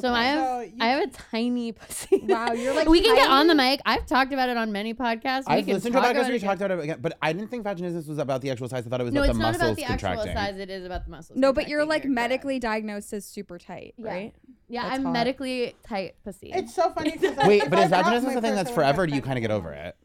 So I have So you- I have a tiny pussy. Wow, you're like we can get on the mic. I've talked about it on many podcasts. I've can listened to talk podcasts about where you talked about it again, but I didn't think vaginismus was about the actual size. I thought it was No, about it's the not muscles about the actual contracting. size. It is about the muscles. No, but you're contracting. like correct. medically diagnosed as super tight, Yeah. right? Yeah, That's I'm hot. medically tight pussy. It's so funny. 'cause, like, Wait, but I is vaginismus a thing that's forever? Do you kind of get over it?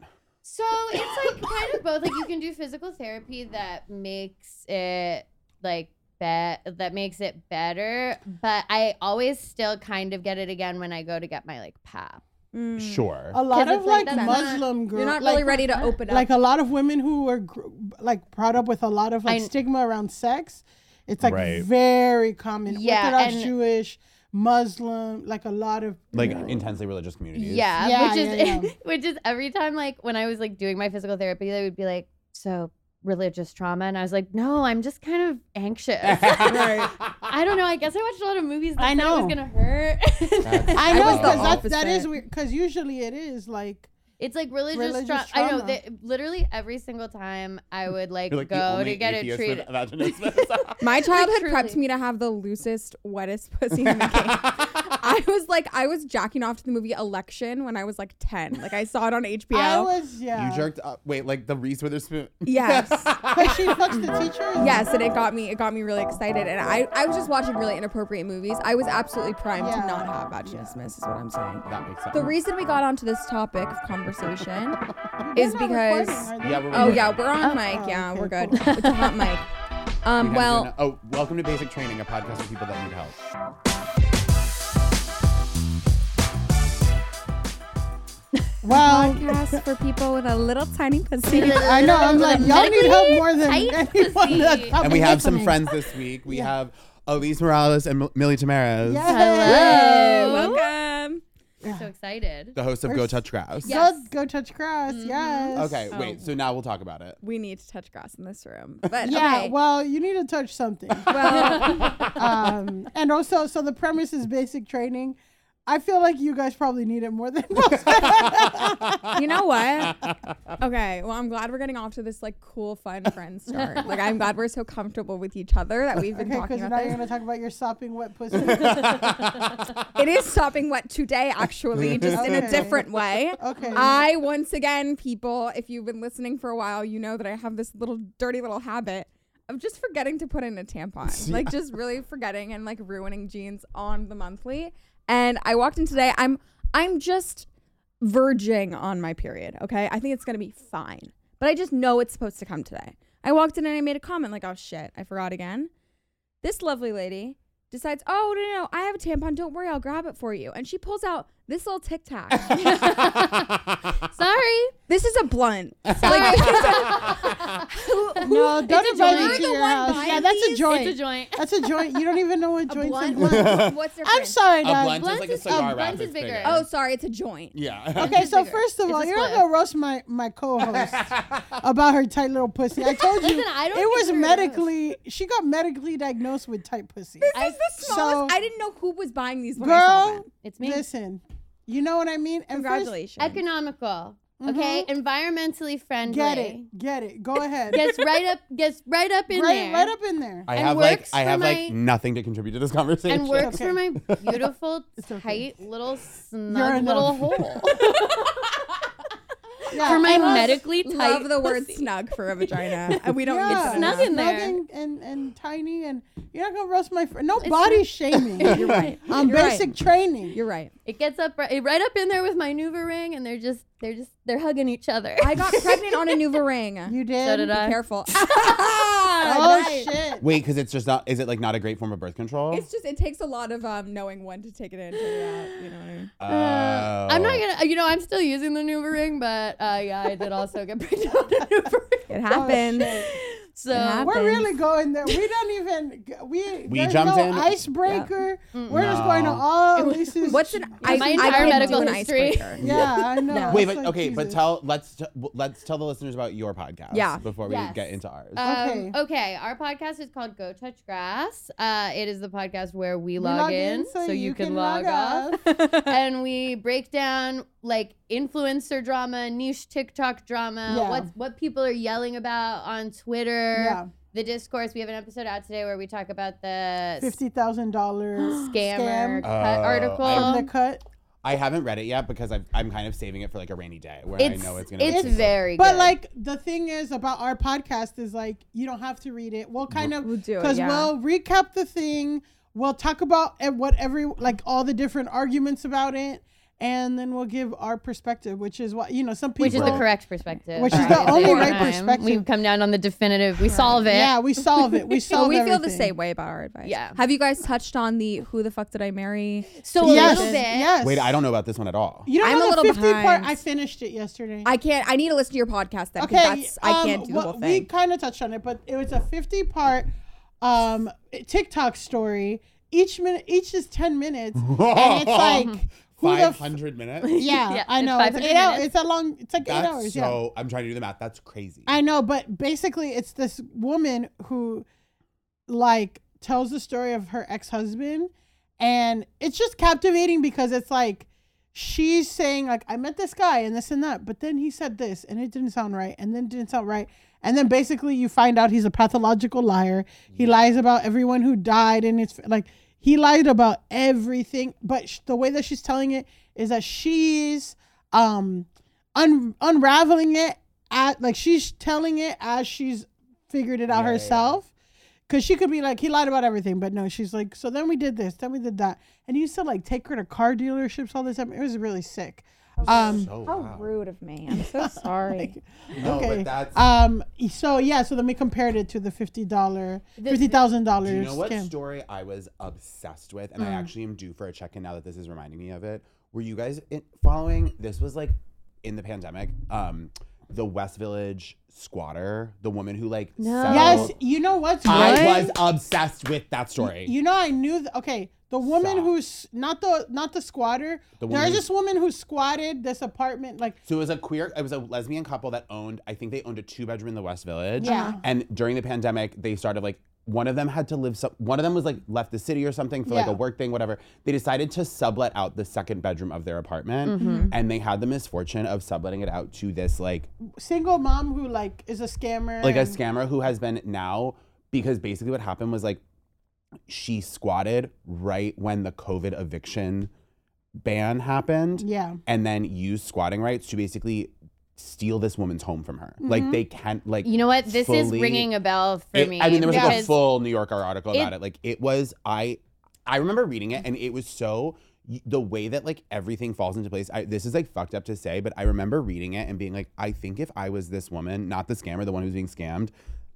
So it's like kind of both. Like you can do physical therapy that makes it like bet that makes it better, but I always still kind of get it again when I go to get my like pap. Mm. Sure. A lot of like like Muslim girls. You're not like, really ready to open up. Like a lot of women who are gr- like brought up with a lot of like I- stigma around sex. It's like Right. very common. Yeah, Orthodox and- Jewish, Muslim, like a lot of Like intensely religious communities. Yeah, Yeah, which is yeah, yeah. which is every time like when I was like doing my physical therapy, they would be like, "So religious trauma," and I was like, "No, I'm just kind of anxious." right. I don't know. I guess I watched a lot of movies that I know. it was gonna hurt. I I know because that, that is weird. Because usually it is like It's like religious, Religious trauma. I know. That literally every single time I would like, like go to get it atheist treated. My childhood truly. prepped me to have the loosest, wettest pussy in the game. I was like, I was jacking off to the movie Election when I was like 10. Like, I saw it on HBO. I was yeah. You jerked up. Wait, like the Reese Witherspoon. yes. Because she fucks the teacher. Yes, and it got me it got me really excited. And I, I was just watching really inappropriate movies. I was absolutely primed Yeah. to not have vaginismus, is what I'm saying. That makes sense. The reason we got onto this topic of conversation is because recording, are they? Yeah, we're Oh yeah, we're on Oh, mic. oh, Yeah, okay, we're good. cool. It's a hot mic. Um, gotta well, do an- oh, welcome to Basic Training, a podcast for people that need help. Well, podcast for people with a little tiny pussy. I know. I'm like, y'all need help more than anyone that's And we have some friends this week. We have Alise Morales and M- Milly Tamarez, Yes. Hello. Welcome. I'm so excited. the host of We're Go Touch Grass. Yeah. Go, go touch grass. Yes. Okay, Oh. wait. So now we'll talk about it. We need to touch grass in this room. But Yeah. okay. Well, you need to touch something. well, um, and also, so the premise is basic training. I feel like you guys probably need it more than most. you know what? Okay. Well, I'm glad we're getting off to this like cool, fun friend start. Like, I'm glad we're so comfortable with each other that we've been okay, talking because about now you're gonna talk about your sopping wet pussy. It is sopping wet today, actually, just in a different way. Okay. I once again, people, if you've been listening for a while, you know that I have this little dirty little habit of just forgetting to put in a tampon. Like just really forgetting and like ruining jeans on the monthly. And I walked in today. I'm I'm just verging on my period. Okay. I think it's gonna be fine. But I just know it's supposed to come today. I walked in and I made a comment like, oh shit, I forgot again. This lovely lady decides, oh no, no, no, I have a tampon. Don't worry, I'll grab it for you. And she pulls out this little tic tac. Sorry. This is a blunt. Sorry. no, don't It's a invite joint. me You're to the your one house. buying Yeah, that's a these? joint. it's a joint. That's a joint. You don't even know what A joints blunt. and blunts. What's I'm different? sorry, A guys. blunt is like a is- cigar a wrap. blunt It's is bigger. bigger. Oh, sorry, it's a joint. yeah. Okay, so bigger. first of It's all, a you're not split. gonna roast my my co-host about her tight little pussy. I told you Listen, I don't it was consider it medically. She got medically diagnosed with tight pussy. This I- is the smallest. So- I didn't know who was buying these when I saw Girl, them. It's me. listen, you know what I mean. And first- Congratulations. Economical. Mm-hmm. Okay. Environmentally friendly. get it, get it. Go ahead. Gets right up. Gets right up in right, there. right up in there. I And have like I have my- like nothing to contribute to this conversation. and works Okay. for my beautiful, okay. tight little snug little hole Yeah, for my medically tight. Love the word snug for a vagina. And we don't Yeah, use snug enough. in there. and, and and tiny, and you're not gonna roast my friend. No body shaming. You're right. On You're right. basic training. You're right. It gets up right, right up in there with my Nuva ring, and they're just they're just they're hugging each other. I got pregnant on a Nuva ring. You did. So did I. Be careful. Oh Nice. shit. Wait, because it's just not. Is it like not a great form of birth control? It's just it takes a lot of um knowing when to take it in, take it out. You know what I mean? Oh. I'm not gonna, you know, I'm still using the Nuva ring, but uh, yeah, I did also get pregnant on a Nuva ring. It happened. shit. So. We're really going there. We don't even. We We there's jumped no in. icebreaker. We're just going to No. all Lisa's. What's an My entire I could medical do an history. icebreaker. Yeah, I know. No. Wait, but like, okay, but tell let's t- w- let's tell the listeners about your podcast. Yeah. Before we Yes. get into ours. Um, Okay. okay. our podcast is called Go Touch Grass. Uh, it is the podcast where we, We log, in, so, you, can, log, off, and we break down like influencer drama, niche TikTok drama, Yeah. what's what people are yelling about on Twitter. Yeah. the discourse. We have an episode out today where we talk about the Fifty thousand dollars scammer cut Oh, article. I- from the cut. I haven't read it yet because I've, I'm kind of saving it for like a rainy day where it's I know it's gonna. Be. It's be very But good. like the thing is about our podcast is like you don't have to read it. We'll kind of We'll do it, because yeah. we'll recap the thing. We'll talk about ev- what every like all the different arguments about it, and then we'll give our perspective, which is what you know. Some people, which is the correct perspective. Which is the only right time. perspective. We've come down on the definitive. We solve it. Yeah, we solve it. We Well, solve. we feel the same way about our advice. Yeah. Have you guys touched on the who the fuck did I marry? So a Yes, little bit. yes. Wait, I don't know about this one at all. You don't I'm know a the little 50 part. behind. I finished it yesterday. I can't. I need to listen to your podcast then. 'cause okay, that's, I can't um, do the well, whole We kind of touched on it, but it was a 50 part um TikTok story. Each minute, each is 10 minutes, and it's like who the Five f- minutes. yeah, Yeah, I know. It's, 500 eight hours. it's a long. It's like eight That's hours. yeah. so. I'm trying to do the math. That's crazy. I know, but basically, it's this woman who, like, tells the story of her ex husband, and it's just captivating because it's like she's saying like I met this guy and this and that, but then he said this and it didn't sound right, and then it didn't sound right, and then basically you find out he's a pathological liar. He lies about everyone who died, and it's like he lied about everything. But sh- the way that she's telling it is that she's um un- unraveling it at like she's telling it as she's figured it out Yeah, yeah, yeah. herself. Cause she could be like, he lied about everything, but no, she's like, so then we did this, then we did that, and he used to like take her to car dealerships all the time. It was really sick. Um, so How wow. rude of me. I'm so sorry. No, okay. but that's. Um. So yeah. So then we compared it to the fifty dollar, The- fifty thousand do dollars you know what scam. story I was obsessed with, and I Mm. actually am due for a check-in now that this is reminding me of it. Were you guys in, following? This was like in the pandemic. Um, the West Village squatter, the woman who like. No. settled- Yes. You know what's I right? was obsessed with that story. You know, I knew. Th- okay, the woman Stop. who's not the not the squatter. The woman There's this woman who squatted this apartment. Like, So it was a queer, it was a lesbian couple that owned, I think they owned a two bedroom in the West Village. Yeah. And during the pandemic, they started like, one of them had to live, some, one of them was like left the city or something for like Yeah. a work thing, whatever. They decided to sublet out the second bedroom of their apartment. Mm-hmm. And they had the misfortune of subletting it out to this like, single mom who like is a scammer. like a scammer who has been now, because basically what happened was like, she squatted right when the COVID eviction ban happened Yeah. and then used squatting rights to basically steal this woman's home from her. Like mm-hmm. they can't like You know what? This is ringing a bell for it- me. I mean, there was like a full New Yorker article about it- it. Like it was I I remember reading it and it was so the way that like everything falls into place. I, this is like fucked up to say, but I remember reading it and being like, I think if I was this woman, not the scammer, the one who's being scammed,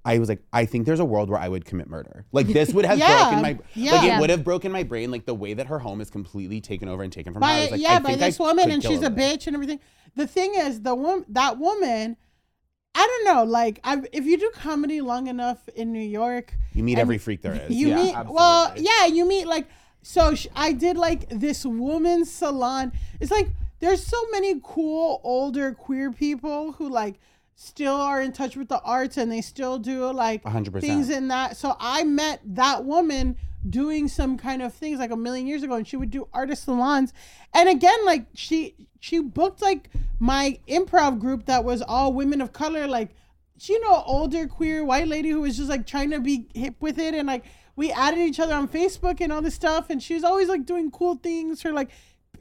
I was like, I think there's a world where I would commit murder. Like this would have Yeah, broken my, yeah. like it would have broken my brain. Like the way that her home is completely taken over and taken from her. I by was like, yeah I by think I this woman and she's a over this. bitch and everything the thing is the woman that woman i don't know like I, if you do comedy long enough in new york You meet every freak there is. you yeah, meet well yeah you meet like so sh- i did like this woman's salon it's like there's so many cool older queer people who like still are in touch with the arts and they still do like 100%. things in that. So i met that woman doing some kind of things like a million years ago and she would do artist salons. And again like she she booked like my improv group that was all women of color. Like she you know older queer white lady who was just like trying to be hip with it. And like we added each other on facebook and all this stuff. And she was always like doing cool things for like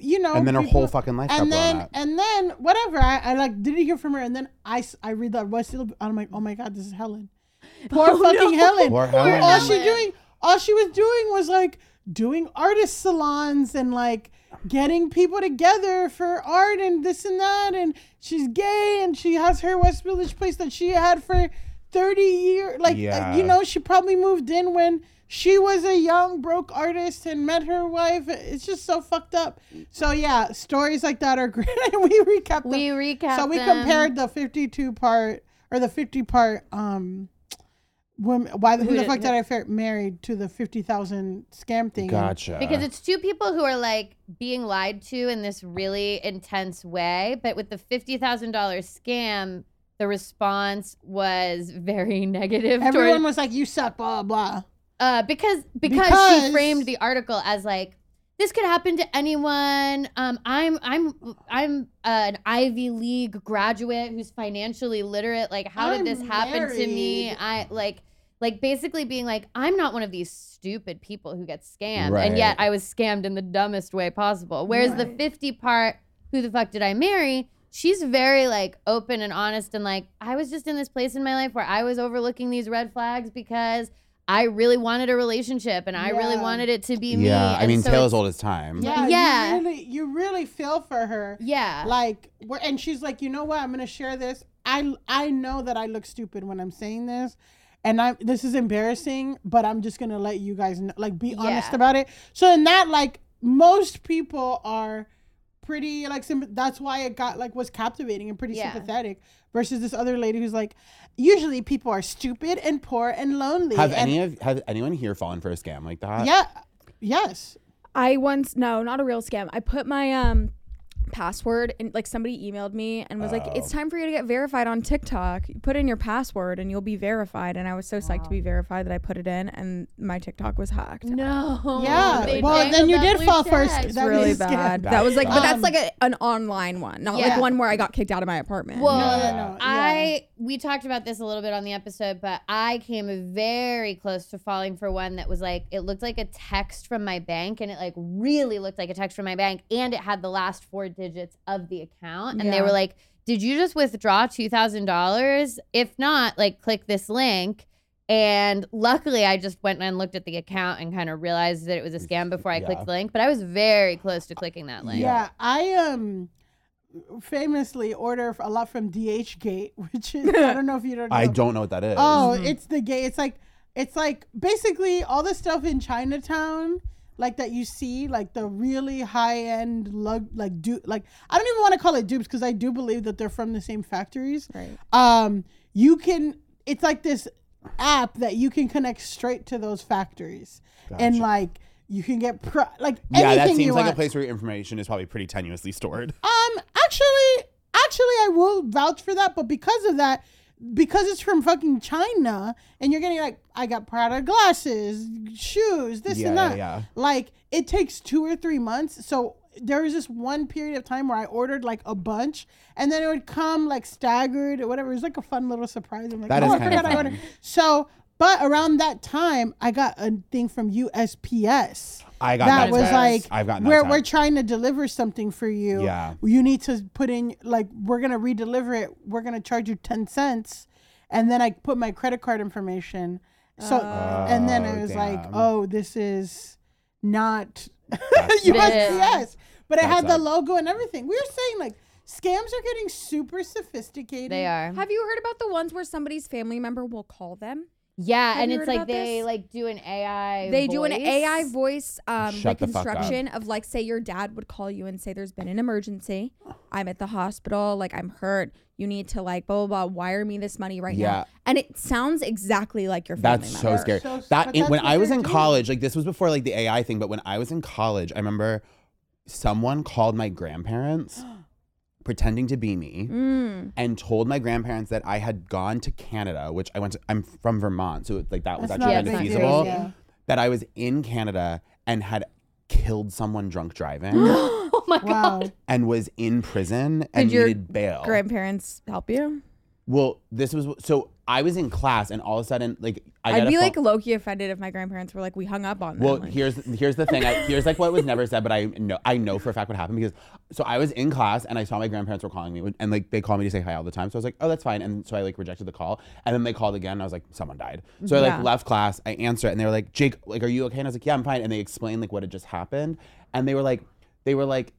you know And then her people- whole fucking life got and blown then and then whatever I, I like didn't hear from her and then I I read that West Hill I'm like oh my god this is Helen. Poor fucking Helen. Poor Who all she doing all she was doing was like doing artist salons and like getting people together for art and this and that and she's gay and she has her West Village place that she had for 30 years like uh, Yeah. you know she probably moved in when she was a young broke artist and met her wife it's just so fucked up so yeah stories like that are great we recap them. we recap. so we them. compared the 52 part or the 50 part um women why the, who, Who the did- fuck did I fit married to the 50,000 scam thing Gotcha. because it's two people who are like being lied to in this really intense way, but with the fifty thousand dollars scam, the response was very negative. everyone toward, was like you suck blah blah uh, because, because Because- she framed the article as like this could happen to anyone. Um, I'm I'm I'm an Ivy League graduate who's financially literate. Like, how I'm did this happen to me? I like like basically being like, I'm not one of these stupid people who get scammed. Right. And yet I was scammed in the dumbest way possible. Whereas the 50 part, who the fuck did I marry? She's very like open and honest and like, I was just in this place in my life where I was overlooking these red flags because I really wanted a relationship and I really wanted it to be me. Yeah, I And mean, so Taylor's it's- old as time. Yeah, Yeah. You really, you really feel for her. Yeah. Like, we're, and she's like, you know what? I'm gonna share this. I I know that I look stupid when I'm saying this, and I'm this is embarrassing, but I'm just gonna let you guys know, like, be honest Yeah. about it. So in that, like, most people are pretty like symp- that's why it got like was captivating and pretty Yeah. sympathetic versus this other lady who's like usually people are stupid and poor and lonely Have and any of have anyone here fallen for a scam like that? yeah yes I once no, not a real scam. I put my um password and like somebody emailed me and was like, "It's time for you to get verified on TikTok. You put in your password and you'll be verified." And I was so psyched to be verified that I put it in and my TikTok was hacked. no. Yeah, They well, then you did blue fall first. check. It's That really bad. That That was is like, but that's Um, like a, an online one, not Yeah. like one where I got kicked out of my apartment. Well, Yeah, no, yeah. I we talked about this a little bit on the episode, but I came very close to falling for one that was like it looked like a text from my bank, and it like really looked like a text from my bank, and it had the last four digits of the account, and they were like, "Did you just withdraw two thousand dollars? If not, like click this link." And luckily, I just went and looked at the account and kind of realized that it was a scam before I Yeah. clicked the link. But I was very close to clicking that link. Yeah, I um famously order a lot from DH Gate, which is I don't know if you don't. Know. I don't know what that is. Oh, it's the gate. It's like it's like basically all the stuff in Chinatown, like that you see, like the really high end lug, like do like I don't even want to call it dupes because I do believe that they're from the same factories. Right. Um, you can. It's like this app that you can connect straight to those factories, and like you can get pro- like yeah, that seems like want. a place where your information is probably pretty tenuously stored. Um, actually, actually, I will vouch for that. But because of that, because it's from fucking China, and you're getting like, I got Prada glasses, shoes, this Yeah, and that. yeah. yeah. Like, it takes two or three months. So there was this one period of time where I ordered like a bunch, and then it would come like staggered or whatever. It was like a fun little surprise. I'm like, That oh, is I forgot I ordered. So. But around that time, I got a thing from USPS I got that that was like I've gotten we're text. we're trying to deliver something for you. Yeah. You need to put in like we're gonna redeliver it. We're gonna charge you ten cents, and then I put my credit card information. So oh, and then I Oh, was like, oh, this is not That USPS, but it That had the sucks. logo and everything. We were saying like scams are getting super sophisticated. They are. Have you heard about the ones where somebody's family member will call them? Yeah, Have and it's like they this? like do an AI. They do an. AI voice um, Shut the reconstruction of like, say your dad would call you and say, "There's been an emergency. I'm at the hospital. Like I'm hurt. You need to like blah blah blah. Wire me this money right Yeah. now." And it sounds exactly like your family That's member. so scary. So- that but in, that's when I was they're in doing. college, like this was before like the AI thing, but when I was in college, I remember someone called my grandparents pretending to be me Mm. and told my grandparents that I had gone to Canada, which I went to, I'm from Vermont, so like that was That's actually kind of feasible. Yeah. That I was in Canada and had killed someone drunk driving Oh my god. And was in prison and your needed bail. Grandparents help you? well, this was so I was in class and all of a sudden like I I'd be phone- like low key offended if my grandparents were like, "We hung up on them." Well, Like, here's here's the thing. I, here's like what was never said, but I know I know for a fact what happened because so I was in class and I saw my grandparents were calling me and like they call me to say hi all the time. So I was like, oh, that's fine. And so I like rejected the call and then they called again. And I was like, someone died. So I like Yeah. left class. I answered it and they were like, Jake, like, are you okay? And I was like, yeah, I'm fine. And they explained like what had just happened and they were like, they were like,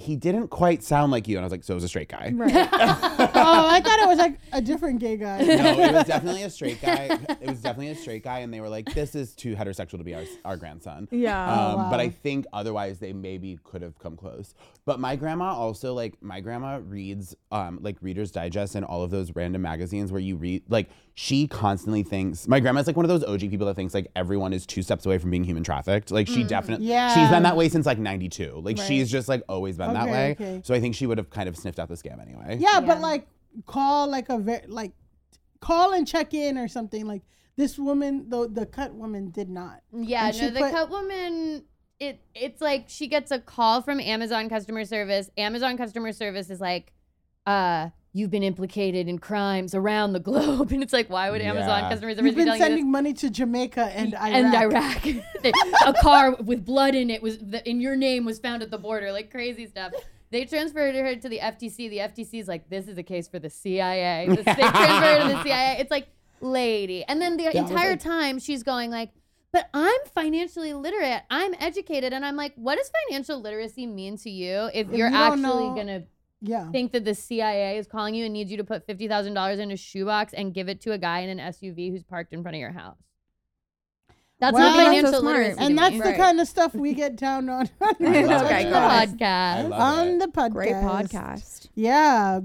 he didn't quite sound like you. And I was like, so it was a straight guy. right. oh, I thought it was like a different gay guy. no, it was definitely a straight guy. It was definitely a straight guy, and they were like, "This is too heterosexual to be our, our grandson." Yeah. Um, Oh, But. I think otherwise they maybe could have come close. But my grandma also like my grandma reads um like Reader's Digest and all of those random magazines where you read like she constantly thinks my grandma's like one of those OG people that thinks like everyone is two steps away from being human trafficked. Like she definitely Yeah. she's been that way since like '92. Like Right. she's just like always been that Okay, way. okay. So I think she would have kind of sniffed out the scam anyway. Yeah, Yeah. but like call like a very like call and check in or something. Like this woman, the the cut woman did not. Yeah, And no, the put- cut woman. It it's like she gets a call from Amazon customer service. Amazon customer service is like, uh, you've been implicated in crimes around the globe, and it's like, why would Amazon Yeah. customer service You've be been telling you sending money to Jamaica and Iraq. and Iraq. a car with blood in it was the, in your name was found at the border, like crazy stuff. They transferred her to the FTC. The FTC is like, this is a case for the CIA. This- They transferred her to the CIA. It's like, lady. And then the was entire like- time she's going like, but I'm financially literate. I'm educated. And I'm like, what does financial literacy mean to you if If you're you actually know- gonna Yeah. think that the CIA is calling you and needs you to put fifty thousand dollars in a shoebox and give it to a guy in an SUV who's parked in front of your house. That's Well, not that's so financial smart. literacy. And that's me. the Right. kind of stuff we get down on. on the I love okay, it. the I podcast. love on the podcast. Great podcast. Yeah.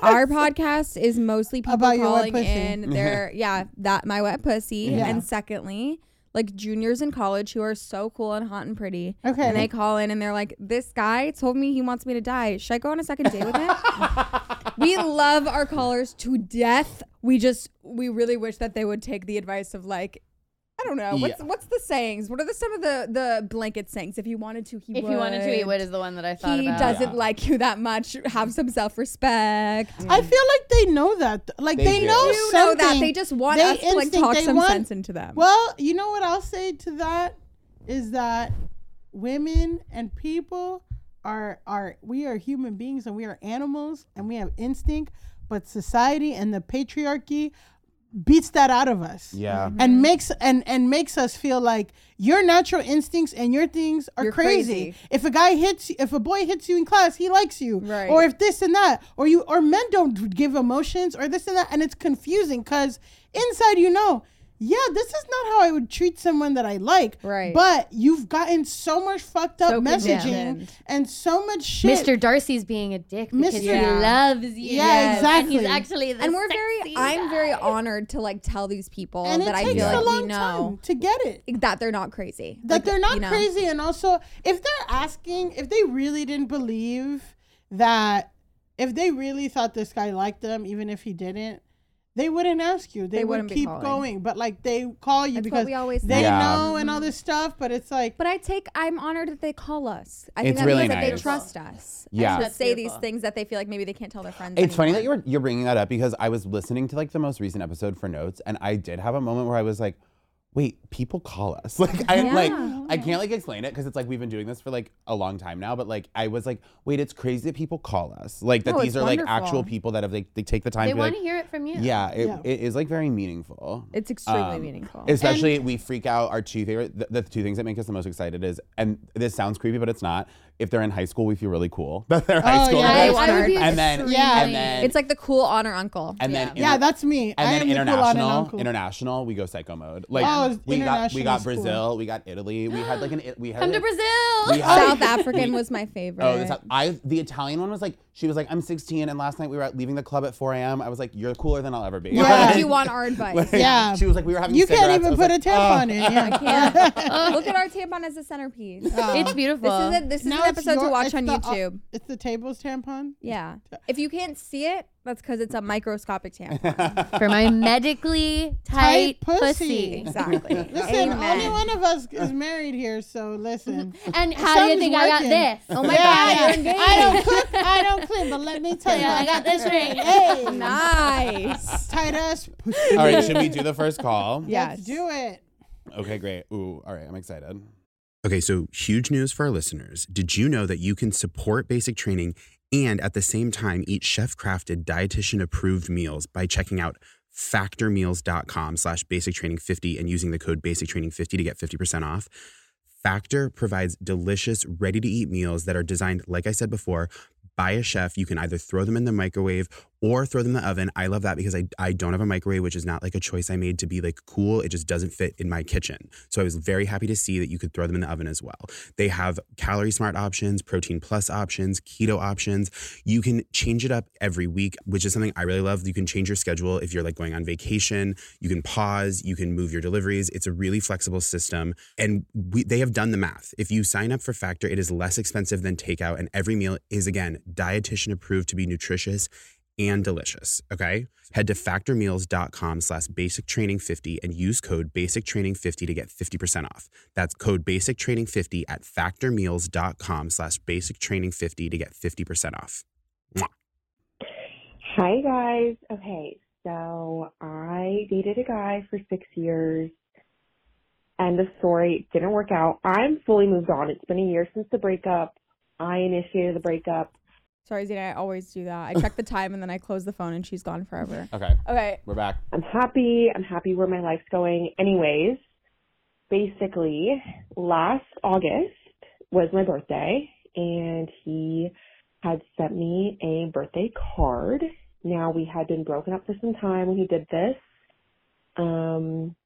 Our podcast is mostly people About your wet calling pussy. in their yeah, that my wet pussy. Yeah. And secondly, like juniors in college who are so cool and hot and pretty. Okay. And they call in and they're like, This guy told me he wants me to die. Should I go on a second date with him? we love our callers to death. We just we really wish that they would take the advice of like I don't know. What's Yeah. what's the sayings? What are the some of the the blanket sayings? If you wanted to, he If would. you wanted to, he would is the one that I thought He about. doesn't Yeah. like you that much. Have some self respect. I feel like they know that. Like They they, do. know You know something. that they just want They us to like talk some want- sense into them. Well, you know what I'll say to that is that women and people are are we are human beings and we are animals and we have instinct, but society and the patriarchy beats that out of us. Yeah. Mm-hmm. And makes and and makes us feel like your natural instincts and your things are You're crazy. crazy. If a guy hits you, if a boy hits you in class, he likes you. Right. Or if this and that, or you or men don't give emotions or this and that, and it's confusing because inside you know, yeah, this is not how I would treat someone that I like. Right. But you've gotten so much fucked up So messaging and so much shit. Mr. Darcy's being a dick because Mr. he Yeah. loves you. Yeah, And exactly. he's actually the and we're sexy very I'm very honored to like tell these people and that I takes feel a like long we know time to get it. that they're not crazy. that Like, they're not you know? crazy and also if they're asking if they really didn't believe that if they really thought this guy liked them even if he didn't they wouldn't ask you they, They would wouldn't be keep going but like they call you That's because we always they. Yeah. know and all this stuff but it's like But I take I'm honored that they call us. I It's think that really means that they trust us. Yeah. To say beautiful. these things that they feel like maybe they can't tell their friends. It's funny that you're you're bringing that up because I was listening to like the most recent episode for notes, and I did have a moment where I was like, "Wait, people call us." Like I like Yeah. I can't like explain it because it's like we've been doing this for like a long time now. But like I was like, "Wait, it's crazy that people call us. Like that No, these it's are like actual people that have like they take the time They to be want like, to hear it from you. yeah, it, Yeah. it is like very meaningful. It's extremely Um, meaningful. Especially, we freak out. Our two favorite, the, the two things that make us the most excited is, and this sounds creepy, but it's not. If they're in high school, we feel really cool that they're oh, high Oh, school. yeah. I, Very I would be And then- extremely- Yeah. and then- it's like the cool honor uncle. and then Yeah. yeah that's me and I then am the cool aunt and international, uncle. international, we go psycho mode. Like Oh, we got we got is cool. Brazil, we got Italy, we had like an it- we had Come to a- Brazil. we had- South African was my favorite. Oh, the, I the Italian one was like she was like I'm 16 and last night we were at, leaving the club at 4 a.m. I was like you're cooler than I'll ever be. Yeah. Do you want our advice? Like, Yeah. She was like we were having you can't cigarettes. I even was put like, a tampon "Oh." in yeah. Oh, I can't. Look at our tampon as a centerpiece. Oh. it's beautiful. This is a, this is Now an it's episode to watch on the, uh, YouTube. it's the table's tampon Yeah. If you can't see it, that's because it's a microscopic tampon. for my medically Tight tight, pussy. pussy. exactly. listen Amen. only one of us is married here so listen And how do you Something's think I got this? Oh my Yeah, God, yeah. you're. I don't cook, I don't clean, but let me tell you, I got this ring. Hey, Nice. tight ass pussy. All right, should we do the first call? Yes. Let's do it. Okay, great. Ooh, all right, I'm excited. Okay, so huge news for our listeners. Did you know that you can support basic training and at the same time eat chef crafted dietitian approved meals by checking out factormeals.com slash basic training 50 and using the code basic training 50 to get 50% off? Factor provides delicious, ready to eat meals that are designed, like I said before, by a chef. You can either throw them in the microwave or throw them in the oven. I love that because I, I don't have a microwave, which is not like a choice I made to be like cool. It just doesn't fit in my kitchen. So I was very happy to see that you could throw them in the oven as well. They have calorie smart options, protein plus options, keto options. You can change it up every week, which is something I really love. You can change your schedule if you're like going on vacation. You can pause, you can move your deliveries. It's a really flexible system. And we, they have done the math. If you sign up for Factor, it is less expensive than takeout. And every meal is, again, dietitian approved to be nutritious and delicious. Okay. Head to factormeals.com slash basic training 50 and use code basic training 50 to get 50% off. That's code basic training 50 at factormeals.com slash basic training 50 to get 50% off. Mwah. Hi guys. Okay, so I dated a guy for six years. and the story. Didn't work out. I'm fully moved on. It's been a year since the breakup. I initiated the breakup. Sorry, Zena, I always do that. I check the time and then I close the phone and she's gone forever. Okay, Okay. we're back. I'm happy. I'm happy where my life's going. Anyways, basically, last August was my birthday and he had sent me a birthday card. Now we had been broken up for some time when he did this. Um,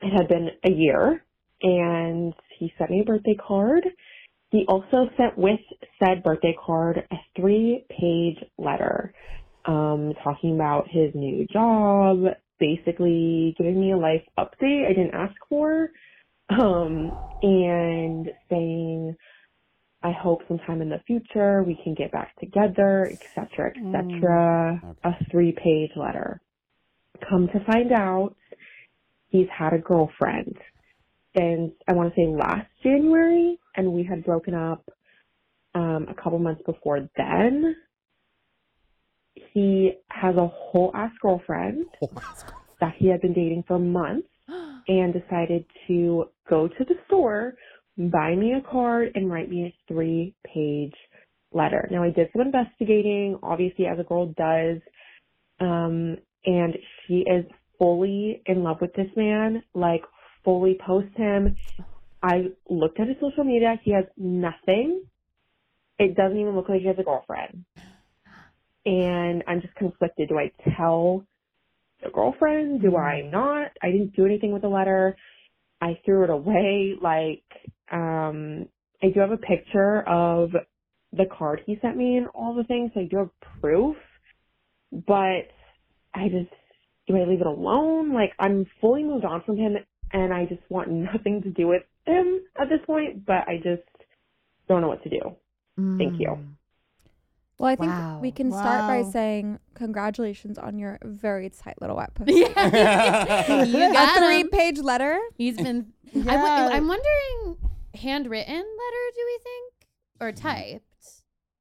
it had been a year and he sent me a birthday card. He also sent with said birthday card a three page letter um, talking about his new job, basically giving me a life update I didn't ask for, um, and saying, I hope sometime in the future we can get back together, etc., etc. Okay. A three page letter. Come to find out, he's had a girlfriend since I want to say last January, and we had broken up um, a couple months before then he has a whole ass girlfriend that he had been dating for months and decided to go to the store, buy me a card, and write me a three page letter. Now, I did some investigating, obviously, as a girl does, um, and she is fully in love with this man, like, fully post him. I looked at his social media. He has nothing. It doesn't even look like he has a girlfriend and I'm just conflicted. Do I tell the girlfriend? Do I not? I didn't do anything with the letter. I threw it away. Like, um, I do have a picture of the card he sent me and all the things. I do have proof, but I just, do I leave it alone? Like, I'm fully moved on from him and I just want nothing to do with him at this point, but I just don't know what to do. Thank you. Well, I think Wow. we can start by saying congratulations on your very tight little wet pussy. Yeah. you A three-page letter. He's been. I Yeah. w- I'm wondering, handwritten letter? Do we think or typed?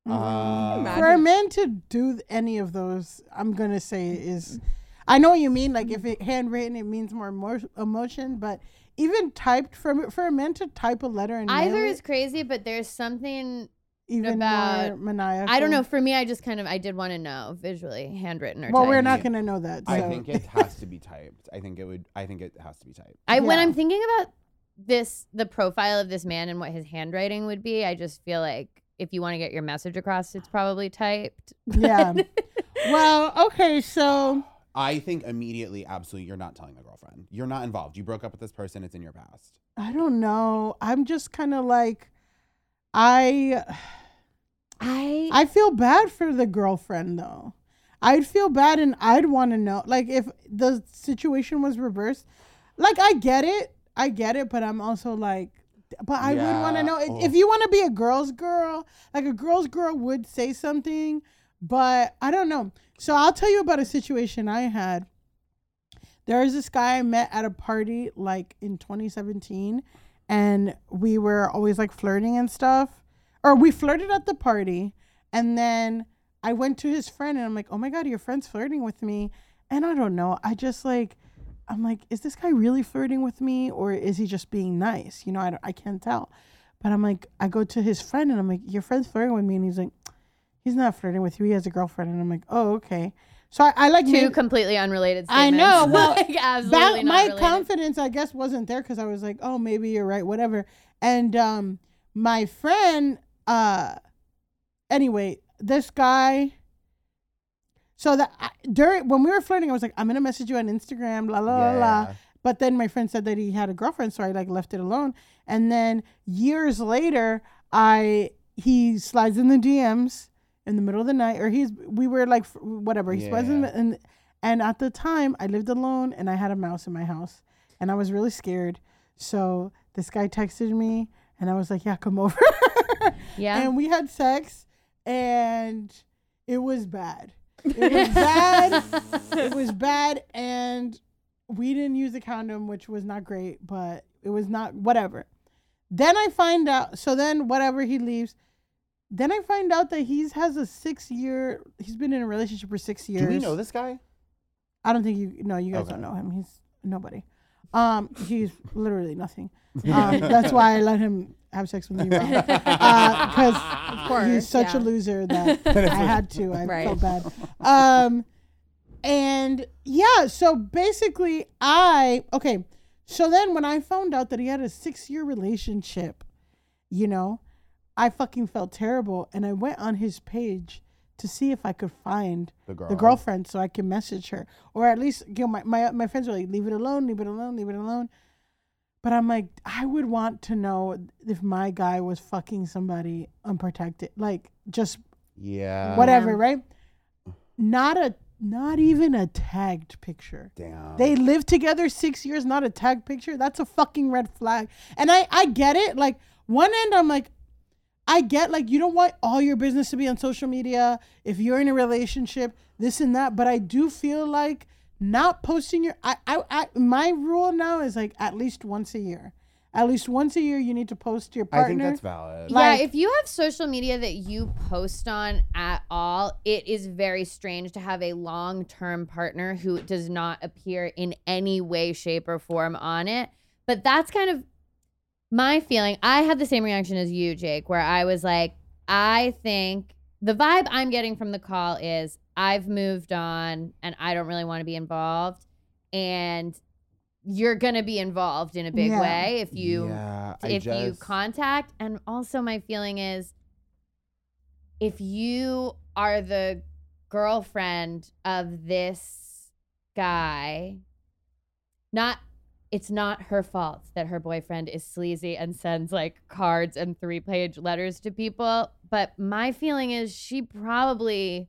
Uh, For a man to do any of those, I'm gonna say is, I know what you mean. Like if it handwritten, it means more emo- emotion. But even typed, for for a man to type a letter and mail Either it, is crazy, but there's something even about- more maniacal. I don't know. For me, I just kind of I did want to know visually, handwritten or typed. Well, typed. we're not gonna know that. So. I think it has to be typed. I think it would. I think it has to be typed. I when I'm thinking about this, the profile of this man and what his handwriting would be, I just feel like if you want to get your message across, it's probably typed. Yeah. well, okay, so I think immediately, absolutely, you're not telling the girlfriend. You're not involved. You broke up with this person. It's in your past. I don't know. I'm just kind of like, I. I I feel bad for the girlfriend though. I'd feel bad and I'd want to know like if the situation was reversed. Like I get it. I get it, but I'm also like but I would want to know if, Oh. if you want to be a girl's girl, like a girl's girl would say something, but I don't know. So I'll tell you about a situation I had. There was this guy I met at a party like in 2017 and we were always like flirting and stuff or we flirted at the party and then I went to his friend and I'm like, "Oh my god, your friend's flirting with me." And I don't know. I just like I'm like, "Is this guy really flirting with me or is he just being nice?" You know, I I can't tell. But I'm like I go to his friend and I'm like, "Your friend's flirting with me." And he's like, "He's not flirting with you. He has a girlfriend." And I'm like, "Oh, okay." So I, I like two made- completely unrelated. I know, well, like, absolutely that not my related. confidence i guess wasn't there because i was like oh maybe you're right whatever and um my friend uh anyway this guy so that I- during when we were flirting i was like i'm gonna message you on instagram blah blah blah blah Yeah. but then my friend said that he had a girlfriend so i like left it alone and then years later i he slides in the dms in the middle of the night or he's we were like whatever he slides in Yeah. and and at the time i lived alone and i had a mouse in my house and i was really scared. So this guy texted me and i was like yeah come over. Yeah. and we had sex and it was bad. It was bad. It was bad and we didn't use a condom which was not great but it was not whatever. Then i find out so then whatever he leaves then I find out that he's has a six year. He's been in a relationship for six years. Do we know this guy? I don't think you. No, you guys Okay. don't know him. He's nobody. Um, he's literally nothing. Um, that's why I let him have sex with me because Of course, he's such a loser that I had to. I Right. felt bad. Um, and yeah, so basically, I okay. So then, when I found out that he had a six-year relationship, you know, I fucking felt terrible, and I went on his page to see if I could find The girl. the girlfriend so I could message her, or at least you know my my my friends were like, leave it alone, leave it alone, leave it alone. But I'm like, I would want to know if my guy was fucking somebody unprotected, like just Yeah. whatever, right? Not a not even a tagged picture. Damn. They lived together six years, not a tag picture. That's a fucking red flag. And I I get it. Like one end, I'm like, I get like you don't want all your business to be on social media if you're in a relationship, this and that. But I do feel like not posting your I I, I my rule now is like at least once a year. At least once a year, you need to post your partner. I think that's valid. Like- yeah, if you have social media that you post on at all, it is very strange to have a long term partner who does not appear in any way, shape, or form on it. But that's kind of my feeling. I had the same reaction as you, Jake, where I was like, I think the vibe I'm getting from the call is I've moved on and I don't really want to be involved. And you're going to be involved in a big Yeah. way if you yeah, I if you contact and also my feeling is if you are the girlfriend of this guy not it's not her fault that her boyfriend is sleazy and sends like cards and three page letters to people but my feeling is she probably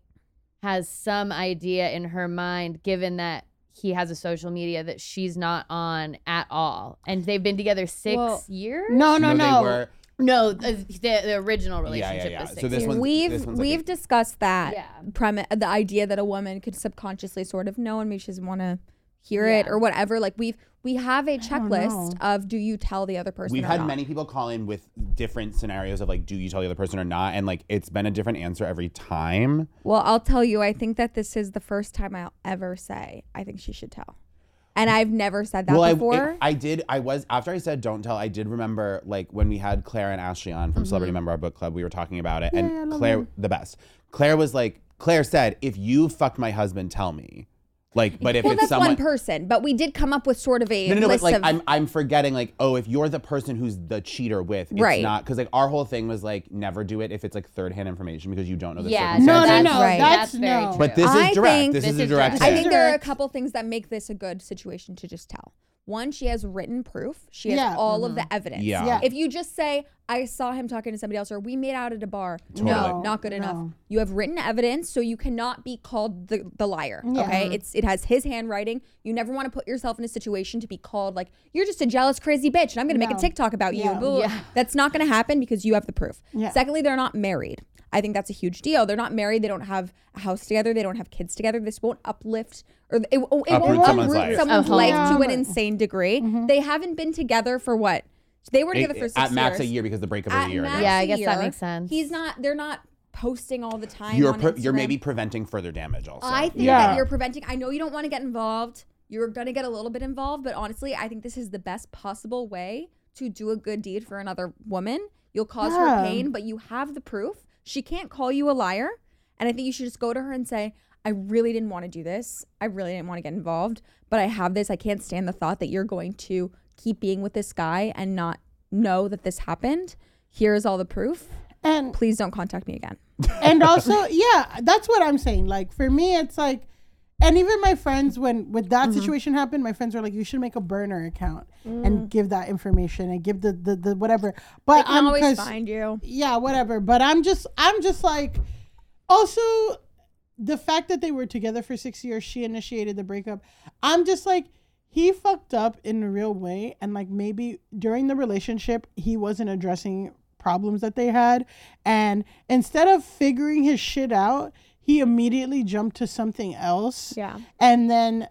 has some idea in her mind given that he has a social media that she's not on at all and they've been together six Well, years no, no, they no. were- no, the, the, the original relationship yeah, was yeah. six So this years. one's we've this one's like a- we've discussed that Yeah. premise, the idea that a woman could subconsciously sort of know and maybe she doesn't want to hear it or whatever. Like we've we have a checklist of do you tell the other person? We've or had not? many people call in with different scenarios of like, do you tell the other person or not? And like, it's been a different answer every time. Well, I'll tell you. I think that this is the first time I'll ever say I think she should tell, and mm. I've never said that well, I, before. it- I did. I was after I said don't tell. I did remember like when we had Claire and Ashley on from Celebrity mm-hmm. Memoir Book Club. We were talking about it, Yeah, and yeah, I love Claire, them. the best. Claire was like, Claire said, if you fucked my husband, tell me. Like, but if well, it's that's someone. one person, but we did come up with sort of a no, no, no, but list like of I'm, I'm forgetting like, oh, if you're the person who's the cheater with, it's Right. not because like our whole thing was like never do it if it's like third hand information because you don't know the yeah, No, no, circumstances. no, Right. that's very no. true. But this I is direct. think This, this is a is direct. direct. I think there are a couple things that make this a good situation to just tell. One, she has written proof. She has Yeah. all of mm-hmm. the evidence. Yeah. Yeah. If you just say, I saw him talking to somebody else, or we made out at a bar, Totally. no, not good enough. No. You have written evidence, so you cannot be called the, the liar. Yeah. Okay. Mm-hmm. It's it has his handwriting. You never want to put yourself in a situation to be called like, you're just a jealous, crazy bitch, and I'm gonna make No. a TikTok about you. Yeah. Blah, blah, blah. Yeah. That's not gonna happen because you have the proof. Yeah. Secondly, they're not married. I think that's a huge deal. They're not married. They don't have a house together. They don't have kids together. This won't uplift or it, it won't Uproot someone's life. someone's life yeah. to an insane degree. Mm-hmm. They haven't been together for what? They were together for six at max years. a year because the breakup is At a year. max. Yeah, I guess that makes sense. He's not. They're not posting all the time. You're on pre- you're maybe preventing further damage. Also, I think Yeah. that you're preventing. I know you don't want to get involved. You're gonna get a little bit involved, but honestly, I think this is the best possible way to do a good deed for another woman. You'll cause her pain, but you have the proof. She can't call you a liar, and I think you should just go to her and say, "I really didn't want to do this. I really didn't want to get involved, but I have this. I can't stand the thought that you're going to keep being with this guy and not know that this happened. Here's all the proof. and Please don't contact me again." and also yeah that's what i'm saying like for me it's like and even my friends when with that Mm-hmm. situation happened my friends were like you should make a burner account Mm. and give that information and give the the, the whatever but I i'm always find you. yeah whatever but i'm just i'm just like also the fact that they were together for six years she initiated the breakup i'm just like he fucked up in a real way and like maybe during the relationship he wasn't addressing problems that they had and instead of figuring his shit out he immediately jumped to something else Yeah. and then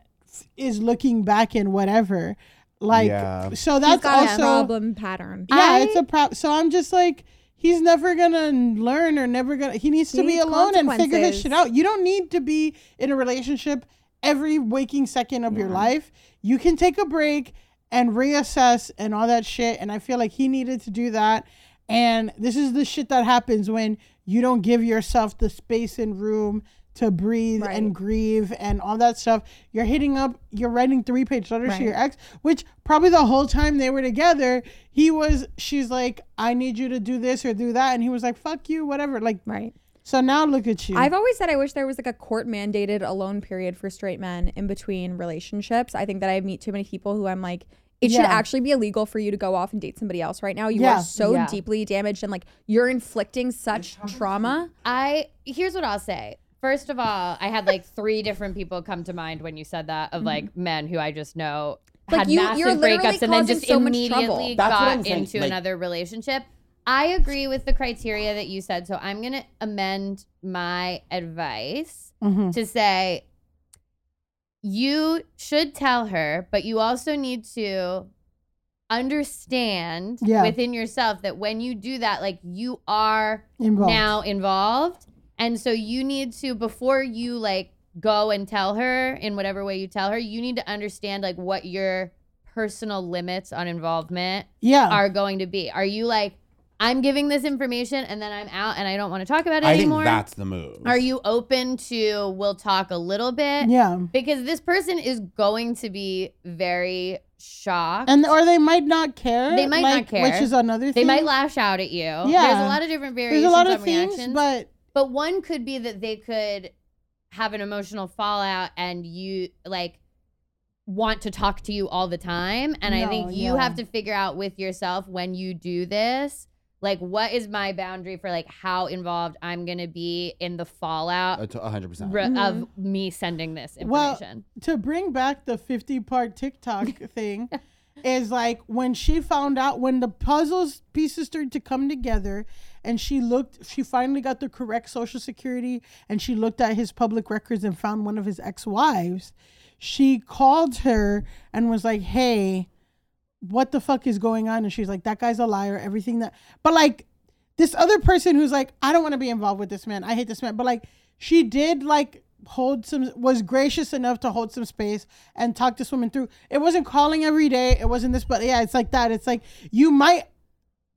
is looking back in whatever like Yeah. so He's that's got also a problem pattern. yeah, I- it's a problem. So I'm just like, he's never gonna learn or never gonna. He needs to be alone and figure his shit out. You don't need to be in a relationship every waking second of your life. You can take a break and reassess and all that shit. And I feel like he needed to do that. And this is the shit that happens when you don't give yourself the space and room to breathe and grieve and all that stuff. You're hitting up, you're writing three page letters to your ex, which probably the whole time they were together, he was, she's like, I need you to do this or do that. And he was like, fuck you, whatever. Like, Right. so now look at you. I've always said I wish there was like a court mandated alone period for straight men in between relationships. I think that I meet too many people who I'm like, it should actually be illegal for you to go off and date somebody else right now. You Yeah. are so Yeah. deeply damaged and like you're inflicting such trauma. I here's what I'll say. First of all, I had like three different people come to mind when you said that of like men who I just know Mm-hmm. Like, had you- massive you're breakups and then just so immediately trouble. That's what got saying, into like- another relationship. I agree with the criteria that you said, so I'm gonna amend my advice Mhm. to say you should tell her, but you also need to understand Yeah. within yourself that when you do that, like you are Involved. now involved. And so you need to, before you like go and tell her in whatever way you tell her, you need to understand like what your personal limits on involvement yeah. are going to be. Are you like, I'm giving this information and then I'm out and I don't want to talk about it I think anymore? that's the move. Are you open to we'll talk a little bit? yeah. Because this person is going to be very shocked. And or they might not care. They might not care. Which is another thing. they might lash out at you. Yeah. There's a lot of different variations There's a lot of on things, reactions. but But one could be that they could have an emotional fallout and you like want to talk to you all the time. And I No, think you yeah. have to figure out with yourself when you do this, like what is my boundary for like how involved I'm gonna be in the fallout A t- a hundred percent. re- Mhm. of me sending this information Well, to bring back the 50 part TikTok thing is like when she found out when the puzzles pieces started to come together and she looked she finally got the correct social security and she looked at his public records and found one of his ex-wives she called her and was like hey what the fuck is going on and she's like that guy's a liar everything that but like this other person who's like i don't want to be involved with this man i hate this man but like she did like hold some was gracious enough to hold some space and talk this woman through it wasn't calling every day it wasn't this but yeah it's like that it's like you might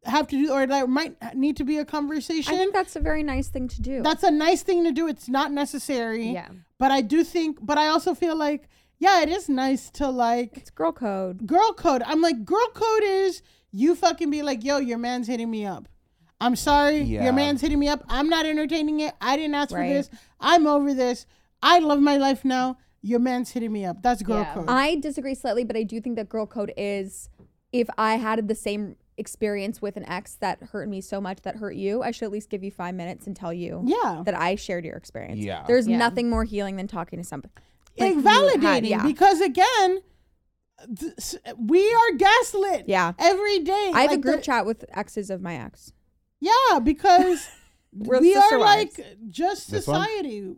have to do or that might need to be a conversation I think that's a very nice thing to do. that's a nice thing to do it's not necessary Yeah. but i do think but i also feel like yeah it is nice to like it's girl code. girl code. I'm like, girl code is you fucking be like, yo, your man's hitting me up. I'm sorry, Yeah. your man's hitting me up. I'm not entertaining it. I didn't ask Right. for this. I'm over this. I love my life now. Your man's hitting me up. That's girl Yeah. code. I disagree slightly, but I do think that girl code is if I had the same experience with an ex that hurt me so much that hurt you, I should at least give you five minutes and tell you yeah. that I shared your experience. Yeah. There's Yeah. nothing more healing than talking to somebody. Like, who had- validating yeah. because again, th- we are gaslit Yeah. every day. I have Like a group the- chat with exes of my ex. Yeah, because We're we sister are wives. like just society.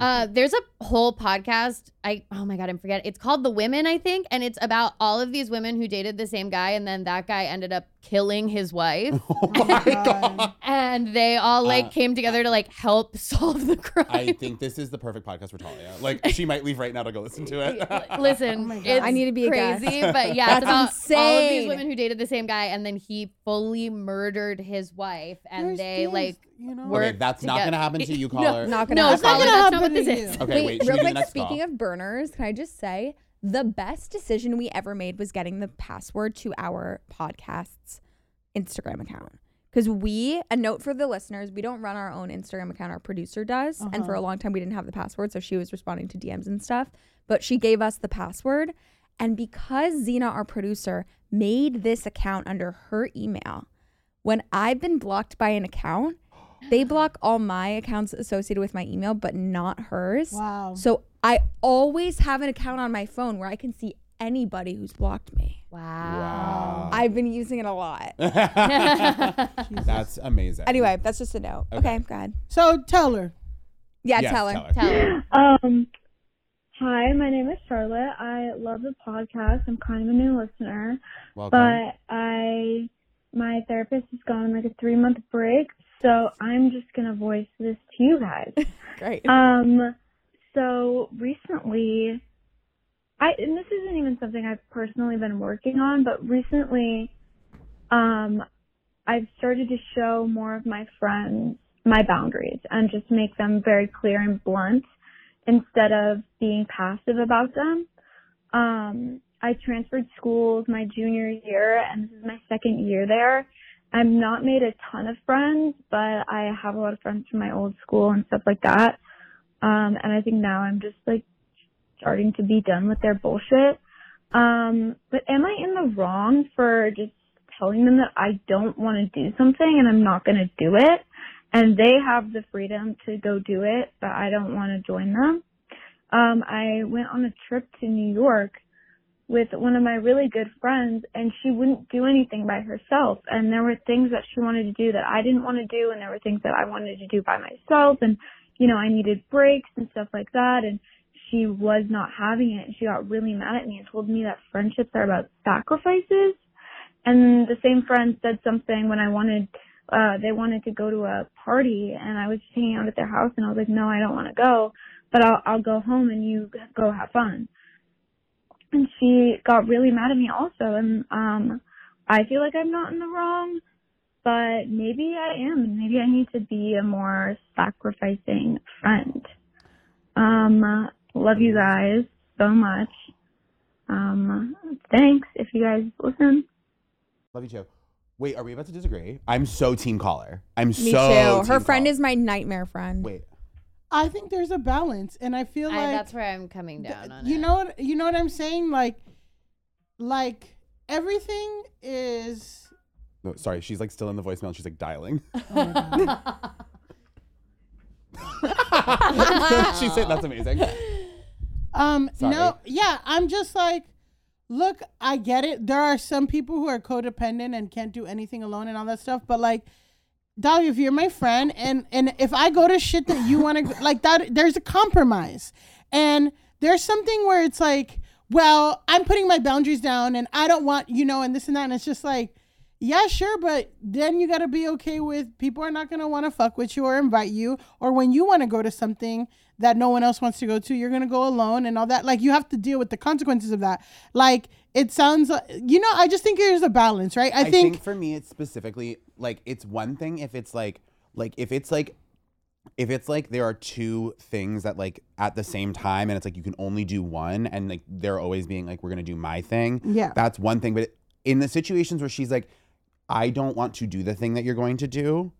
Uh, there's a whole podcast. I oh my god, I'm forgetting. It's called The Women, I think, and it's about all of these women who dated the same guy, and then that guy ended up killing his wife, Oh my god. and they all like Uh, came together to like help solve the crime. I think this is the perfect podcast for Talia. Like she might leave right now to go listen to it. Listen, Oh it's I need to be a crazy, but yeah, it's about That's all of these women who dated the same guy, and then he fully murdered his wife, and There's they things, like you know. were- okay, that's not gonna happen to you, No, caller. Not gonna no, happen. Colin, gonna that's not happen what this to is. you. Okay, wait, wait, real we do the quick. Speaking call? of can I just say the best decision we ever made was getting the password to our podcast's Instagram account. Because we, a note for the listeners, we don't run our own Instagram account. Our producer does, and for uh-huh. a long time we didn't have the password, so she was responding to DMs and stuff. But she gave us the password, and because Zena, our producer, made this account under her email, when I've been blocked by an account, they block all my accounts associated with my email, but not hers. Wow. So I always have an account on my phone where I can see anybody who's blocked me. wow. wow. I've been using it a lot. That's amazing. Anyway, that's just a note. Okay, go ahead. So tell her. Yeah, Yes, tell her. tell her. Tell her. Um, hi, my name is Charlotte. I love the podcast. I'm kind of a new listener, Welcome. but I my therapist is gone on like a three month break, so I'm just gonna voice this to you guys. Great. Um, so recently, I and this isn't even something I've personally been working on, but recently, um, I've started to show more of my friends my boundaries and just make them very clear and blunt instead of being passive about them. Um, I transferred schools my junior year, and this is my second year there. I've not made a ton of friends, but I have a lot of friends from my old school and stuff like that. Um, and I think now I'm just like starting to be done with their bullshit. Um, but am I in the wrong for just telling them that I don't want to do something and I'm not going to do it? And they have the freedom to go do it, but I don't want to join them. Um, I went on a trip to New York with one of my really good friends and she wouldn't do anything by herself. And there were things that she wanted to do that I didn't want to do and there were things that I wanted to do by myself and, you know, I needed breaks and stuff like that and she was not having it and she got really mad at me and told me that friendships are about sacrifices. And the same friend said something when I wanted, uh, they wanted to go to a party and I was hanging out at their house and I was like, no, I don't want to go, but I'll, I'll go home and you go have fun and she got really mad at me also and um I feel like I'm not in the wrong but maybe I am maybe I need to be a more sacrificing friend um love you guys so much um thanks if you guys listen Love you too. Wait, are we about to disagree? I'm so team caller. I'm Me so. too. Her team friend caller. is my nightmare friend. Wait. I think there's a balance, and I feel I, like that's where I'm coming down on you it. know what you know what I'm saying. Like, like everything is. No, sorry, she's like still in the voicemail. and She's like dialing. she said that's amazing. Um, Sorry. no, yeah, I'm just like, look, I get it. There are some people who are codependent and can't do anything alone and all that stuff, but like, Dolly, if you're my friend and and if I go to shit that you want to like that, there's a compromise, and there's something where it's like, well, I'm putting my boundaries down, and I don't want you know, and this and that, and it's just like. Yeah, sure, but then you got to be okay with people are not going to want to fuck with you or invite you. Or when you want to go to something that no one else wants to go to, you're going to go alone and all that. Like, you have to deal with the consequences of that. Like, it sounds, you know, I just think there's a balance, right? I, I think, think for me, it's specifically like it's one thing if it's like like if it's like if it's like there are two things that like at the same time and it's like you can only do one and like they're always being like we're gonna do my thing. Yeah. that's one thing. But in the situations where she's like, I don't want to do the thing that you're going to do,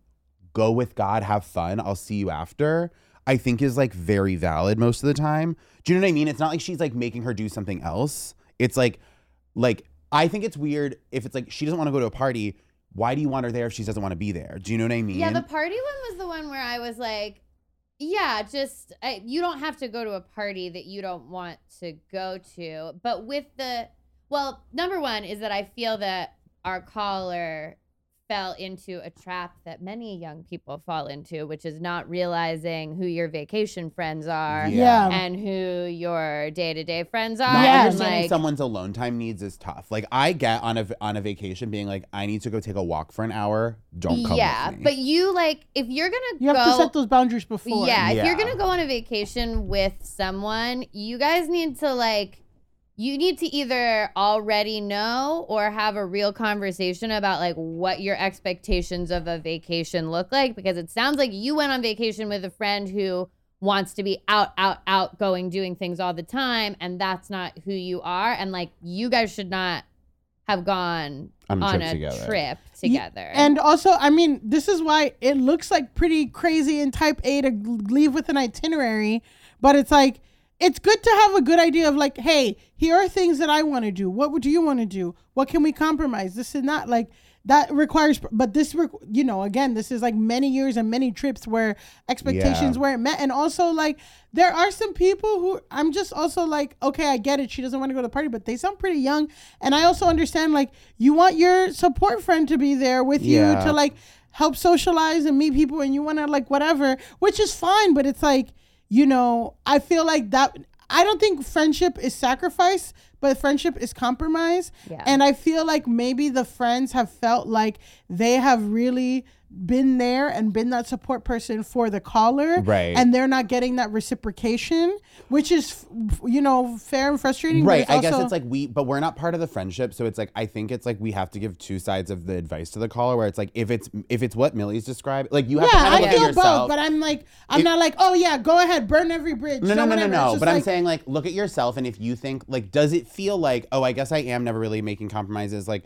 go with God, have fun. I'll see you after. I think is like very valid most of the time. Do you know what I mean? It's not like she's like making her do something else. It's like like I think it's weird if it's like she doesn't want to go to a party. Why do you want her there if she doesn't want to be there? Do you know what I mean? Yeah, the party one was the one where I was like, yeah, just I, you don't have to go to a party that you don't want to go to. But with the, well, number one is that I feel that our caller fell into a trap that many young people fall into, which is not realizing who your vacation friends are Yeah. and who your day to day friends are. Not Yeah. understanding like- someone's alone time needs is tough. Like I get on a on a vacation being like, I need to go take a walk for an hour. Don't come yeah, with me. but you like if you're gonna you have to set those boundaries before. Yeah, if you're gonna go on a vacation with someone, you guys need to like you need to either already know or have a real conversation about like what your expectations of a vacation look like because it sounds like you went on vacation with a friend who wants to be out out out going doing things all the time and that's not who you are and like you guys should not have gone On a on trip a together. trip Ye- together. And also, I mean, this is why it looks like pretty crazy in type A to leave with an itinerary, but it's like it's good to have a good idea of like, hey, here are things that I want to do. What would you want to do? What can we compromise? This is not like that requires, but this, you know, again, this is like many years and many trips where expectations Yeah. weren't met, and also like there are some people who I'm just also like, okay, I get it. She doesn't want to go to the party, but they sound pretty young, and I also understand like you want your support friend to be there with you to like help socialize and meet people, and you want to like whatever, which is fine, but it's like you know, I feel like that. I don't think friendship is sacrifice, but friendship is compromise. Yeah. And I feel like maybe the friends have felt like they have really been there and been that support person for the caller Right. and they're not getting that reciprocation which is you know fair and frustrating Right. I guess it's like we, but we're not part of the friendship. So it's like I think it's like we have to give two sides of the advice to the caller. Where it's like if it's if it's what Milly's described, like you have yeah to kind of i look at feel yourself. both but i'm like i'm If- not like oh yeah go ahead burn every bridge No, no, no, no, no. But I'm saying like look at yourself, and if you think like, does it feel like, oh, I guess I am never really making compromises, like.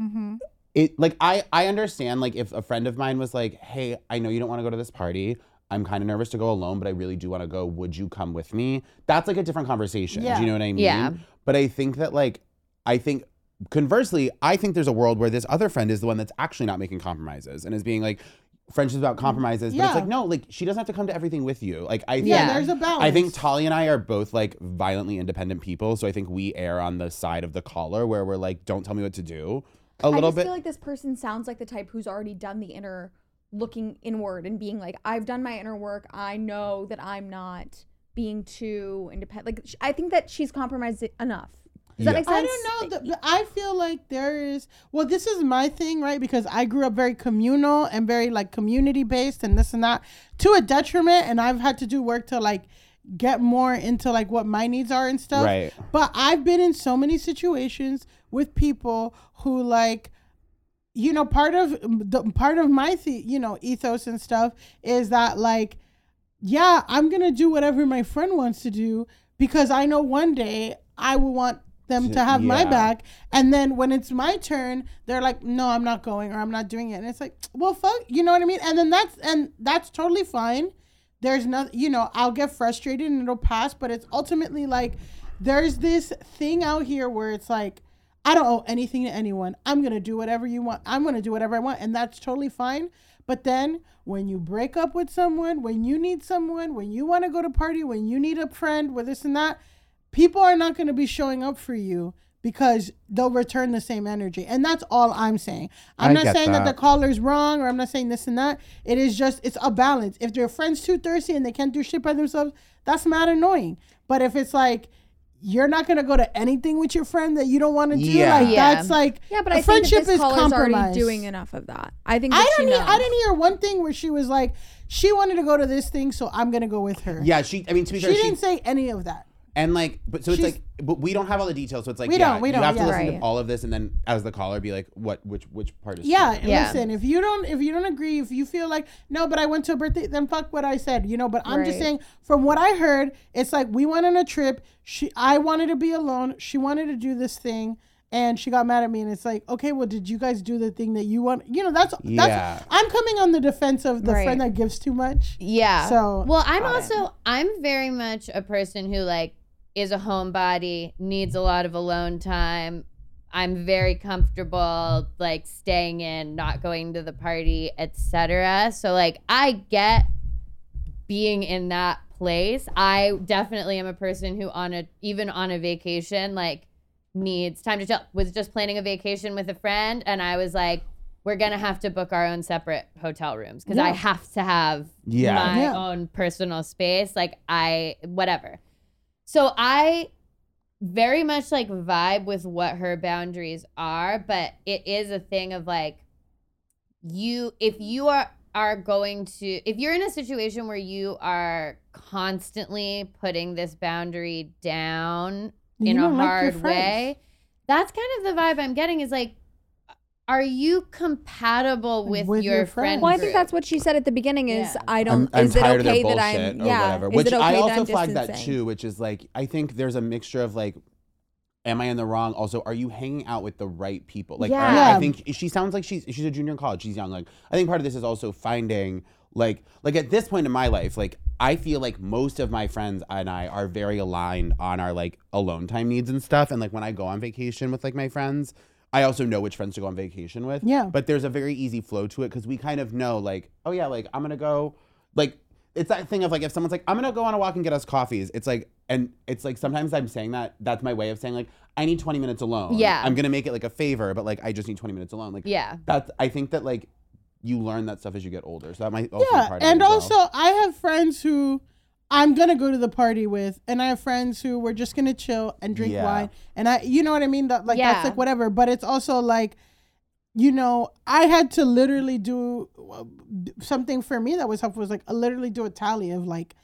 Mm-hmm. It like I I understand like if a friend of mine was like, hey, I know you don't want to go to this party. I'm kind of nervous to go alone, but I really do want to go. Would you come with me? That's like a different conversation. Yeah. Do you know what I mean? Yeah. But I think that like I think conversely, I think there's a world where this other friend is the one that's actually not making compromises and is being like friendships about mm. compromises. But Yeah. it's like, no, like she doesn't have to come to everything with you. Like I think yeah, there's a balance I think Tali and I are both like violently independent people, so I think we err on the side of the caller where we're like, don't tell me what to do. A I little bit. I just bit. feel like this person sounds like the type who's already done the inner looking inward and being like, I've done my inner work. I know that I'm not being too independent. Like, sh- I think that she's compromised enough. Does that make sense? I don't know. The, but I feel like there is. Well, this is my thing, right? Because I grew up very communal and very like community based and this and that to a detriment. And I've had to do work to like get more into like what my needs are and stuff. Right. But I've been in so many situations with people who like you know part of the part of my the, you know ethos and stuff is that like yeah i'm gonna do whatever my friend wants to do because i know one day i will want them To- to have my back. And then when it's my turn they're like no i'm not going or i'm not doing it. And it's like well fuck you know what i mean? And then that's and that's totally fine. There's nothing you know i'll get frustrated and it'll pass but it's ultimately like there's this thing out here where it's like i don't owe anything to anyone. I'm gonna do whatever you want. I'm gonna do whatever i want and that's totally fine. But then when you break up with someone when you need someone when you want to go to party when you need a friend with this and that people are not going to be showing up for you because they'll return the same energy and that's all i'm saying i'm I not saying that. that. the caller's wrong or i'm not saying this and that it is just it's a balance if their friends too thirsty and they can't do shit by themselves that's not annoying but if it's like you're not gonna go to anything with your friend that you don't want to do Yeah. like Yeah. that's like Yeah, but a I think friendship this is caller's already compromise. doing enough of that. I think that I she didn't. Hear, knows. I didn't hear one thing where she was like, she wanted to go to this thing, so I'm gonna go with her. yeah, she I mean to be she fair, she didn't say any of that. And like, but so it's She's- like, but we don't have all the details. So it's like, We yeah, don't, we you don't, have to yeah. listen Right. to all of this, and then as the caller, be like, what, which, which part is Yeah, true? Yeah. listen. If you don't, if you don't agree, if you feel like no, but I went to a birthday, then fuck what I said, you know. But I'm just Right. saying, from what I heard, it's like we went on a trip. She, I wanted to be alone. She wanted to do this thing, and she got mad at me. And it's like, okay, well, did you guys do the thing that you want? You know, that's Yeah. that's. I'm coming on the defense of the Right. friend that gives too much. Yeah. So- well, I'm Got it. also I'm very much a person who like is a homebody, needs a lot of alone time. I'm very comfortable like staying in, not going to the party, etc. So like I get being in that place. I definitely am a person who on a even on a vacation like needs time to chill. Was just planning a vacation with a friend and I was like we're gonna have to book our own separate hotel rooms because I have to have Yeah. my Yeah. own personal space. Like I whatever. So I very much like vibe with what her boundaries are, but it is a thing of like you if you are are going to if you're in a situation where you are constantly putting this boundary down You in a don't like hard way, that's kind of the vibe I'm getting is like are you compatible with, With your, your friend friends. Well, I think that's what she said at the beginning. Is Yeah. I don't. I'm, I'm is it tired of okay their that I'm? or Yeah. whatever. Is Which it okay I that also I'm flagged that too, which is like I think there's a mixture of like, am I in the wrong? Also, are you hanging out with the right people? Like, are- Yeah. I think she sounds like she's she's a junior in college. She's young. Like, I think part of this is also finding like like at this point in my life, like I feel like most of my friends and I are very aligned on our like alone time needs and stuff. And like when I go on vacation with like my friends. I also know which friends to go on vacation with. Yeah. But there's a very easy flow to it because we kind of know, like, oh yeah, like I'm gonna go, like it's that thing of like if someone's like I'm gonna go on a walk and get us coffees. It's like and it's like sometimes I'm saying that that's my way of saying like I need 20 minutes alone. Yeah. I'm gonna make it like a favor, but like I just need 20 minutes alone. Like Yeah. that's I think that like you learn that stuff as you get older. So that might also be yeah part of it and as well. also i have friends who I'm gonna go to the party with, and I have friends who we're just gonna chill and drink Yeah. wine, and I, you know what I mean? That like Yeah. that's like whatever. But it's also like, you know, I had to literally do uh, something for me that was helpful. Was like I literally do a tally of like,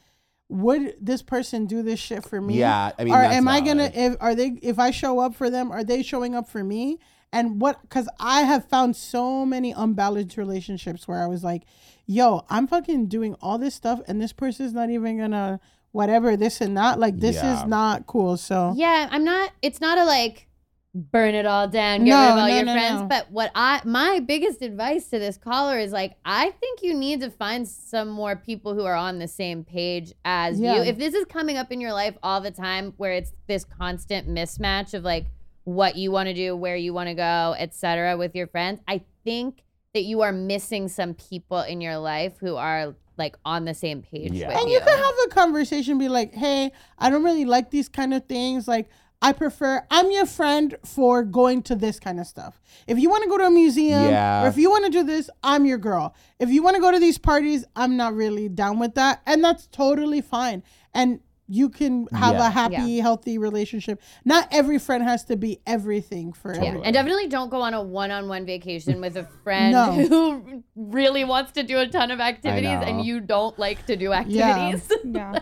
would this person do this shit for me? Yeah, I mean, or that's am I gonna valid. if are they if I show up for them, are they showing up for me? And what? Because I have found so many unbalanced relationships where I was like, yo, I'm fucking doing all this stuff, and this person's not even gonna whatever this and that. Like this Yeah. is not cool. So Yeah, I'm not. It's not a like burn it all down, get No, rid of all no, your no, friends. no. But what I my biggest advice to this caller is like, I think you need to find some more people who are on the same page as Yeah. you. If this is coming up in your life all the time, where it's this constant mismatch of like what you want to do, where you want to go, etc., with your friends, I think that you are missing some people in your life who are like on the same page Yeah. with and you. you can have a conversation, be like, hey, I don't really like these kind of things. Like I prefer I'm your friend for going to this kind of stuff. If you want to go to a museum Yeah. or if you want to do this, I'm your girl. If you want to go to these parties, I'm not really down with that. And that's totally fine. And you can have Yeah. a happy, healthy relationship. Not every friend has to be everything for Yeah, everyone. and definitely don't go on a one-on-one vacation with a friend No. who really wants to do a ton of activities and you don't like to do activities. Yeah.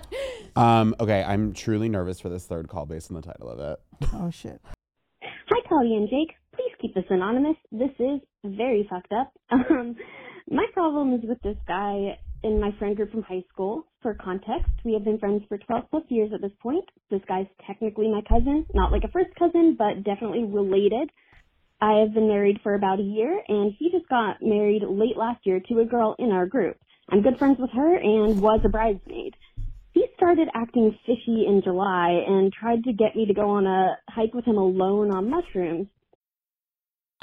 Um, okay, I'm truly nervous for this third call based on the title of it. Oh shit. Hi, Claudia and Jake. Please keep this anonymous. This is very fucked up. Um, my problem is with this guy in my friend group from high school. For context, we have been friends for 12 plus years at this point. This guy's technically my cousin, not like a first cousin, but definitely related. I have been married for about a year, and he just got married late last year to a girl in our group. I'm good friends with her and was a bridesmaid. He started acting fishy in July and tried to get me to go on a hike with him alone on mushrooms.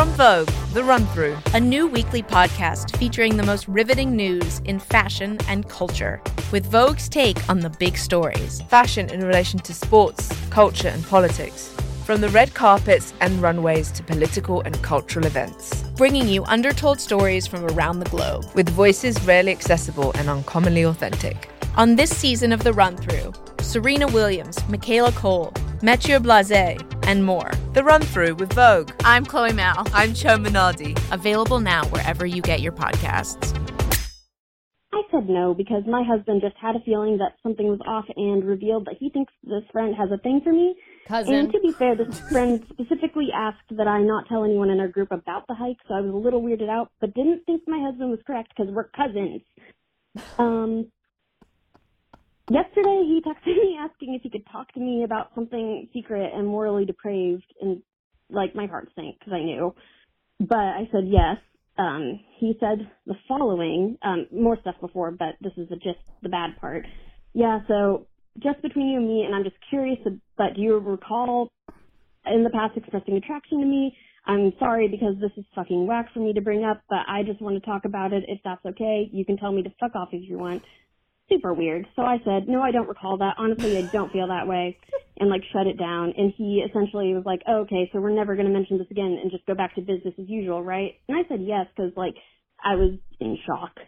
From Vogue, The Run Through, a new weekly podcast featuring the most riveting news in fashion and culture, with Vogue's take on the big stories. Fashion in relation to sports, culture, and politics. From the red carpets and runways to political and cultural events. Bringing you undertold stories from around the globe. With voices rarely accessible and uncommonly authentic. On this season of The Run Through, Serena Williams, Michaela Coel, Matthieu Blazy, and more. The Run Through with Vogue. I'm Chloe Malle. I'm Chioma Nnadi. Available now wherever you get your podcasts. I said no because my husband just had a feeling that something was off and revealed that he thinks this friend has a thing for me. Cousin. And to be fair, this friend specifically asked that I not tell anyone in our group about the hike, so I was a little weirded out, but didn't think my husband was correct because we're cousins. Um, yesterday he texted me asking if he could talk to me about something secret and morally depraved, and like my heart sank because I knew. But I said yes. Um, he said the following, um, more stuff before, but this is the, just the bad part. Yeah, so just between you and me, and I'm just curious, but do you recall in the past expressing attraction to me? I'm sorry because this is fucking whack for me to bring up, but I just want to talk about it if that's okay. You can tell me to fuck off if you want. Super weird. So I said, no, I don't recall that. Honestly, I don't feel that way. And like shut it down. And he essentially was like, oh, okay, so we're never going to mention this again and just go back to business as usual, right? And I said yes because like I was in shock.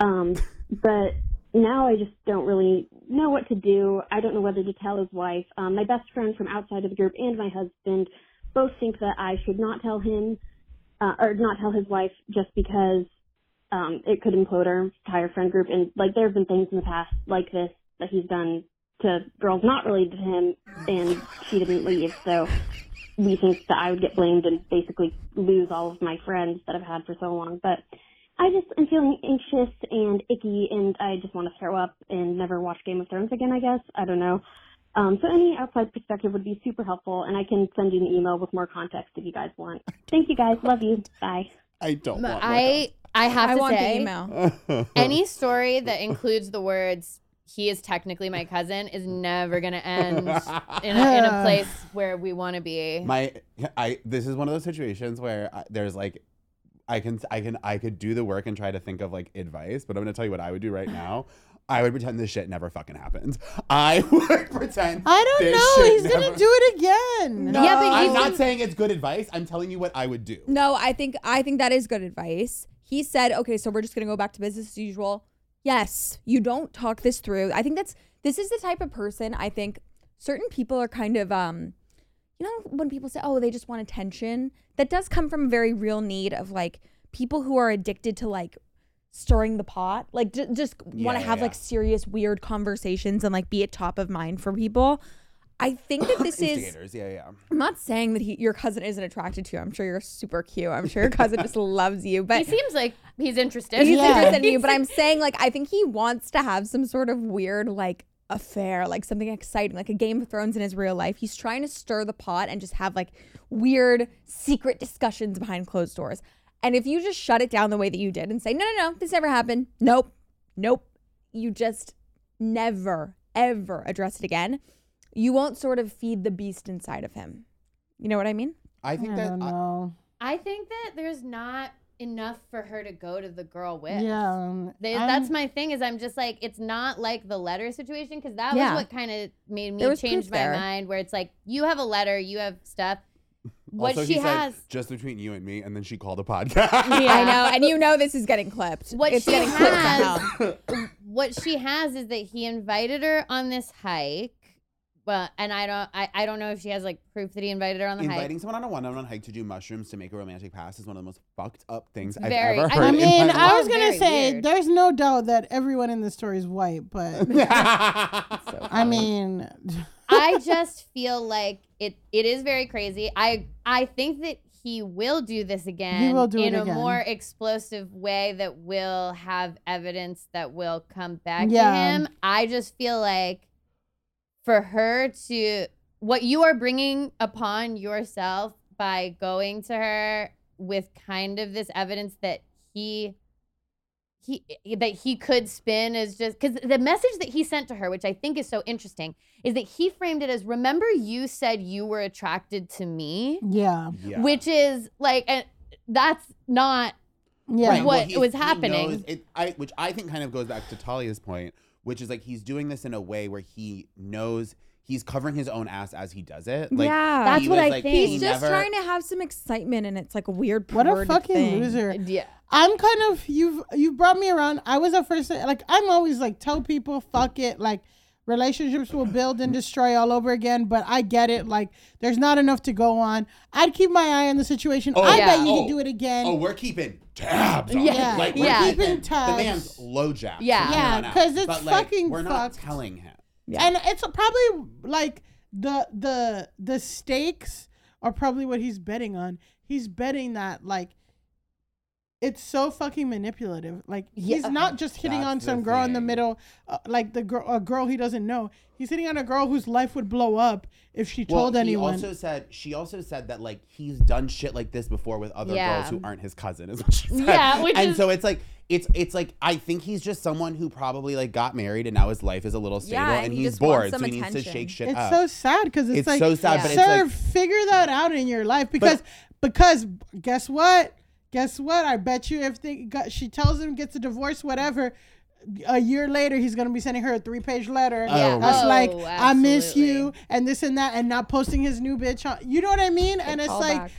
Um, but now I just don't really know what to do. I don't know whether to tell his wife. Um, my best friend from outside of the group and my husband both think that I should not tell him uh, or not tell his wife just because um, it could implode our entire friend group. And like there have been things in the past like this that he's done to girls not related to him, and she didn't leave. So we think that I would get blamed and basically lose all of my friends that I've had for so long. But I just am feeling anxious and icky, and I just want to throw up and never watch Game of Thrones again. I guess I don't know. Um, so any outside perspective would be super helpful, and I can send you an email with more context if you guys want. Thank you guys. Love you. Bye. I don't want I I have I to want say, the email. any story that includes the words he is technically my cousin is never gonna end in a, in a place where we want to be. My, I. This is one of those situations where I, there's like, I can, I can, I could do the work and try to think of like advice, but I'm gonna tell you what I would do right now. I would pretend this shit never fucking happened. I would pretend. I don't this know. shit He's gonna do it again. No, Yeah, but I'm not saying it's good advice. I'm telling you what I would do. No, I think I think that is good advice. He said, "Okay, so we're just going to go back to business as usual." Yes, you don't talk this through. I think that's this is the type of person I think certain people are kind of um you know when people say, "Oh, they just want attention." That does come from a very real need of like people who are addicted to like stirring the pot, like j- just want to yeah, have yeah. like serious weird conversations and like be at top of mind for people. I think that this is yeah, yeah. I'm not saying that he, your cousin isn't attracted to you. I'm sure you're super cute. I'm sure your cousin just loves you. But he seems like he's interested. he's Yeah. interested in you. But I'm saying like I think he wants to have some sort of weird like affair, like something exciting, like a Game of Thrones in his real life. He's trying to stir the pot and just have like weird secret discussions behind closed doors. And if you just shut it down the way that you did and say, no, no, no, this never happened. Nope. Nope. You just never, ever address it again. You won't sort of feed the beast inside of him. You know what I mean? I I think that don't I- know. I think that there's not enough for her to go to the girl with. Yeah, um, They- that's my thing. Is I'm just like it's not like the letter situation because that Yeah. was what kind of made me was change proof my there. mind. Where it's like you have a letter, you have stuff. What also, she he has, said just between you and me, and then she called a podcast. I know, and you know this is getting clipped. what it's she getting clipped has, somehow. what she has is that he invited her on this hike. Well, and I don't, I, I don't know if she has like proof that he invited her on the Inviting hike. someone on a one-on-one hike to do mushrooms to make a romantic pass is one of the most fucked up things Very. I've I ever heard. I in mean, my I was life. gonna Very say weird. there's no doubt that everyone in this story is white, but I mean, I just feel like it it is very crazy. I I think that he will do this again will do in it a again. more explosive way that will have evidence that will come back to him. I just feel like for her to what you are bringing upon yourself by going to her with kind of this evidence that he he that he could spin is just because the message that he sent to her, which I think is so interesting, is that he framed it as remember you said you were attracted to me, yeah, yeah. which is like and that's not yeah. Right, what he's- was happening. knows it, I, which I think kind of goes back to Talia's point, which is like he's doing this in a way where he knows he's covering his own ass as he does it. Like, Yeah. That's what was, I like, think. he He's just never- trying to have some excitement, and it's like a weird. What a fucking thing. loser. yeah. I'm kind of you've you've brought me around. I was at first like I'm always like tell people fuck it like relationships will build and destroy all over again. But I get it. Like there's not enough to go on. I'd keep my eye on the situation. Oh, I yeah. bet you Oh. could do it again. Oh, we're keeping tabs. On Yeah. it. like we're Yeah. keeping Keeping tabs. The man's LoJack. Yeah. from Yeah, here on out. 'cause it's But, like, fucking We're not fucked. telling him. Yeah. And it's probably like the the the stakes are probably what he's betting on. He's betting that like it's so fucking manipulative. Like he's not just hitting That's on some girl in the middle, uh, like the girl a girl he doesn't know. He's hitting on a girl whose life would blow up if she told anyone. He also said she also said that like he's done shit like this before with other Yeah. girls who aren't his cousin, is what she said. Yeah, which and is- so it's like it's it's like I think he's just someone who probably like got married and now his life is a little stable Yeah, and and he he's bored, so some he needs to shake shit it's up. so sad because it's, It's like, so sad, but sir, like- figure that out in your life because because guess what? Guess what? I bet you if they got, she tells him gets a divorce, whatever. A year later, he's gonna be sending her a three-page letter. Yeah. That's Oh, like, I miss you, and this and that, and not posting his new bitch on. You know what I mean? And it's like,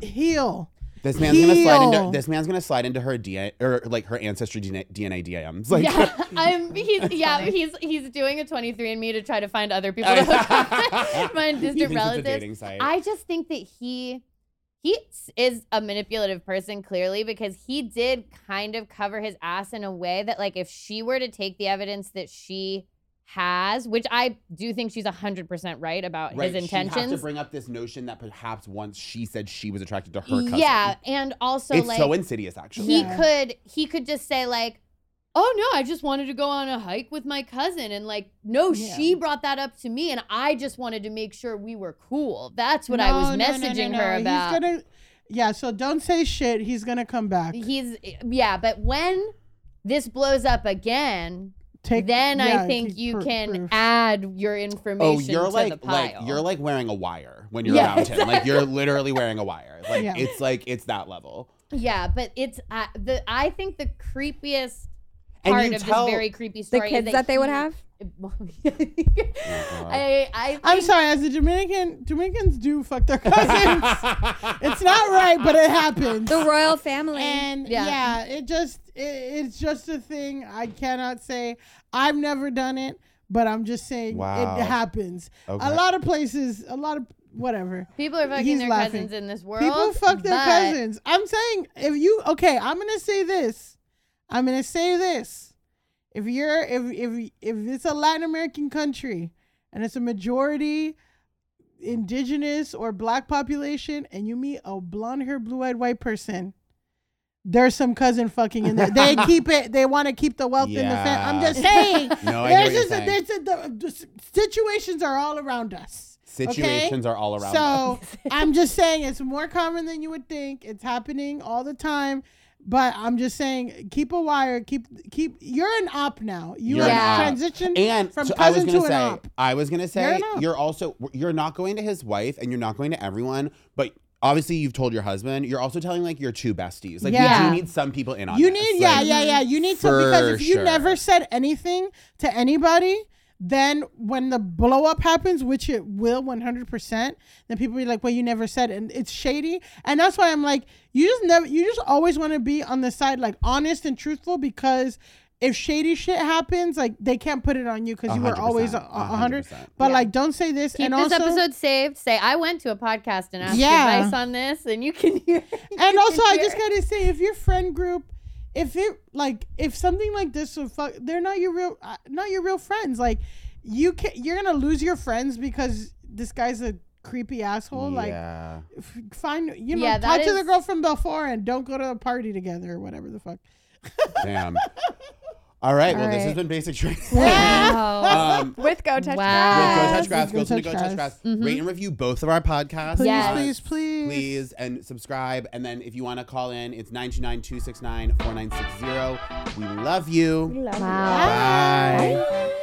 heal. This man's gonna slide into this man's gonna slide into her DNA or like her ancestry DNA, DNA DMs. Like yeah, I'm. He's yeah. He's he's doing a 23andMe to try to find other people to hook up find distant thinks it's a relatives. I just think that he he is a manipulative person clearly because he did kind of cover his ass in a way that like if she were to take the evidence that she has, which I do think she's 100% right about right, his She has to bring up this notion that perhaps once she said she was attracted to her cousin. Yeah, and also it's like so insidious actually. he Yeah. could he could just say like oh no i just wanted to go on a hike with my cousin and like no Yeah. she brought that up to me and i just wanted to make sure we were cool that's what i No, was no, no, no, messaging no. her about He's gonna, yeah. So don't say shit. He's gonna come back. he's yeah but when this blows up again take. then yeah, I think keep you pr- can proof. add your information Oh, you're to like the like you're like wearing a wire when you're Yeah, around him. Like you're literally wearing a wire. Like Yeah. it's like it's that level. yeah, but it's uh, the I think the creepiest And part you of tell- this very creepy The story. is kids that they would he- have? Oh, I, I I'm sorry, as a Dominican, Dominicans do fuck their cousins. it's not right, but it happens. The royal family. And Yeah. yeah, it just it, it's just a thing. I cannot say I've never done it, but I'm just saying Wow. it happens. Okay. A lot of places, a lot of whatever. People are fucking He's their laughing. cousins in this world. People fuck their but- cousins. I'm saying if you okay, I'm gonna say this. I'm gonna say this. If you're if if if it's a Latin American country and it's a majority indigenous or black population and you meet a blonde hair, blue eyed white person, there's some cousin fucking in there. They keep it they want to keep the wealth in the family. I'm just saying. No, I there's get what you're just saying. there's a, the, the situations are all around us. okay? Situations are all around us. So us. I'm just saying it's more common than you would think. It's happening all the time. But I'm just saying, keep a wire. Keep keep. You're an op now. You You're have an op. transitioned And from so I was cousin gonna to an say, op. I was gonna You're say, an op. you're also you're not going to his wife, and you're not going to everyone, but. Obviously, you've told your husband. You're also telling like your two besties. Like Yeah. you do need some people in on You this. need, yeah, Like, yeah, yeah. You need to for because if you sure. never said anything to anybody, then when the blow up happens, which it will 100%, then people be like, well, you never said it. And it's shady. And that's why I'm like, you just never, you just always want to be on the side, like honest and truthful because if shady shit happens, like they can't put it on you because you were always a, 100%, a hundred. But like, don't say this. Keep and this also, episode saved. Say I went to a podcast and asked Yeah. advice on this, and you can hear. and also can I just gotta say, if your friend group, if it like, if something like this would fuck, they're not your real, uh, not your real friends. Like, you can, you're gonna lose your friends because this guy's a creepy asshole. Like, f- find you know, Yeah, talk that to the girl from before and don't go to a party together or whatever the fuck. Damn. All right. Well, All this has been basic training. Wow. um, With Go Touch Wow. Go Grass. touch grass. Go, Go to the Touch Go touch Grass. grass. Rate and review both of our podcasts. Please, Yes. please, please, Please and subscribe. And then if you want to call in, it's 929 269 4960. We love you. We love you. Wow. Bye.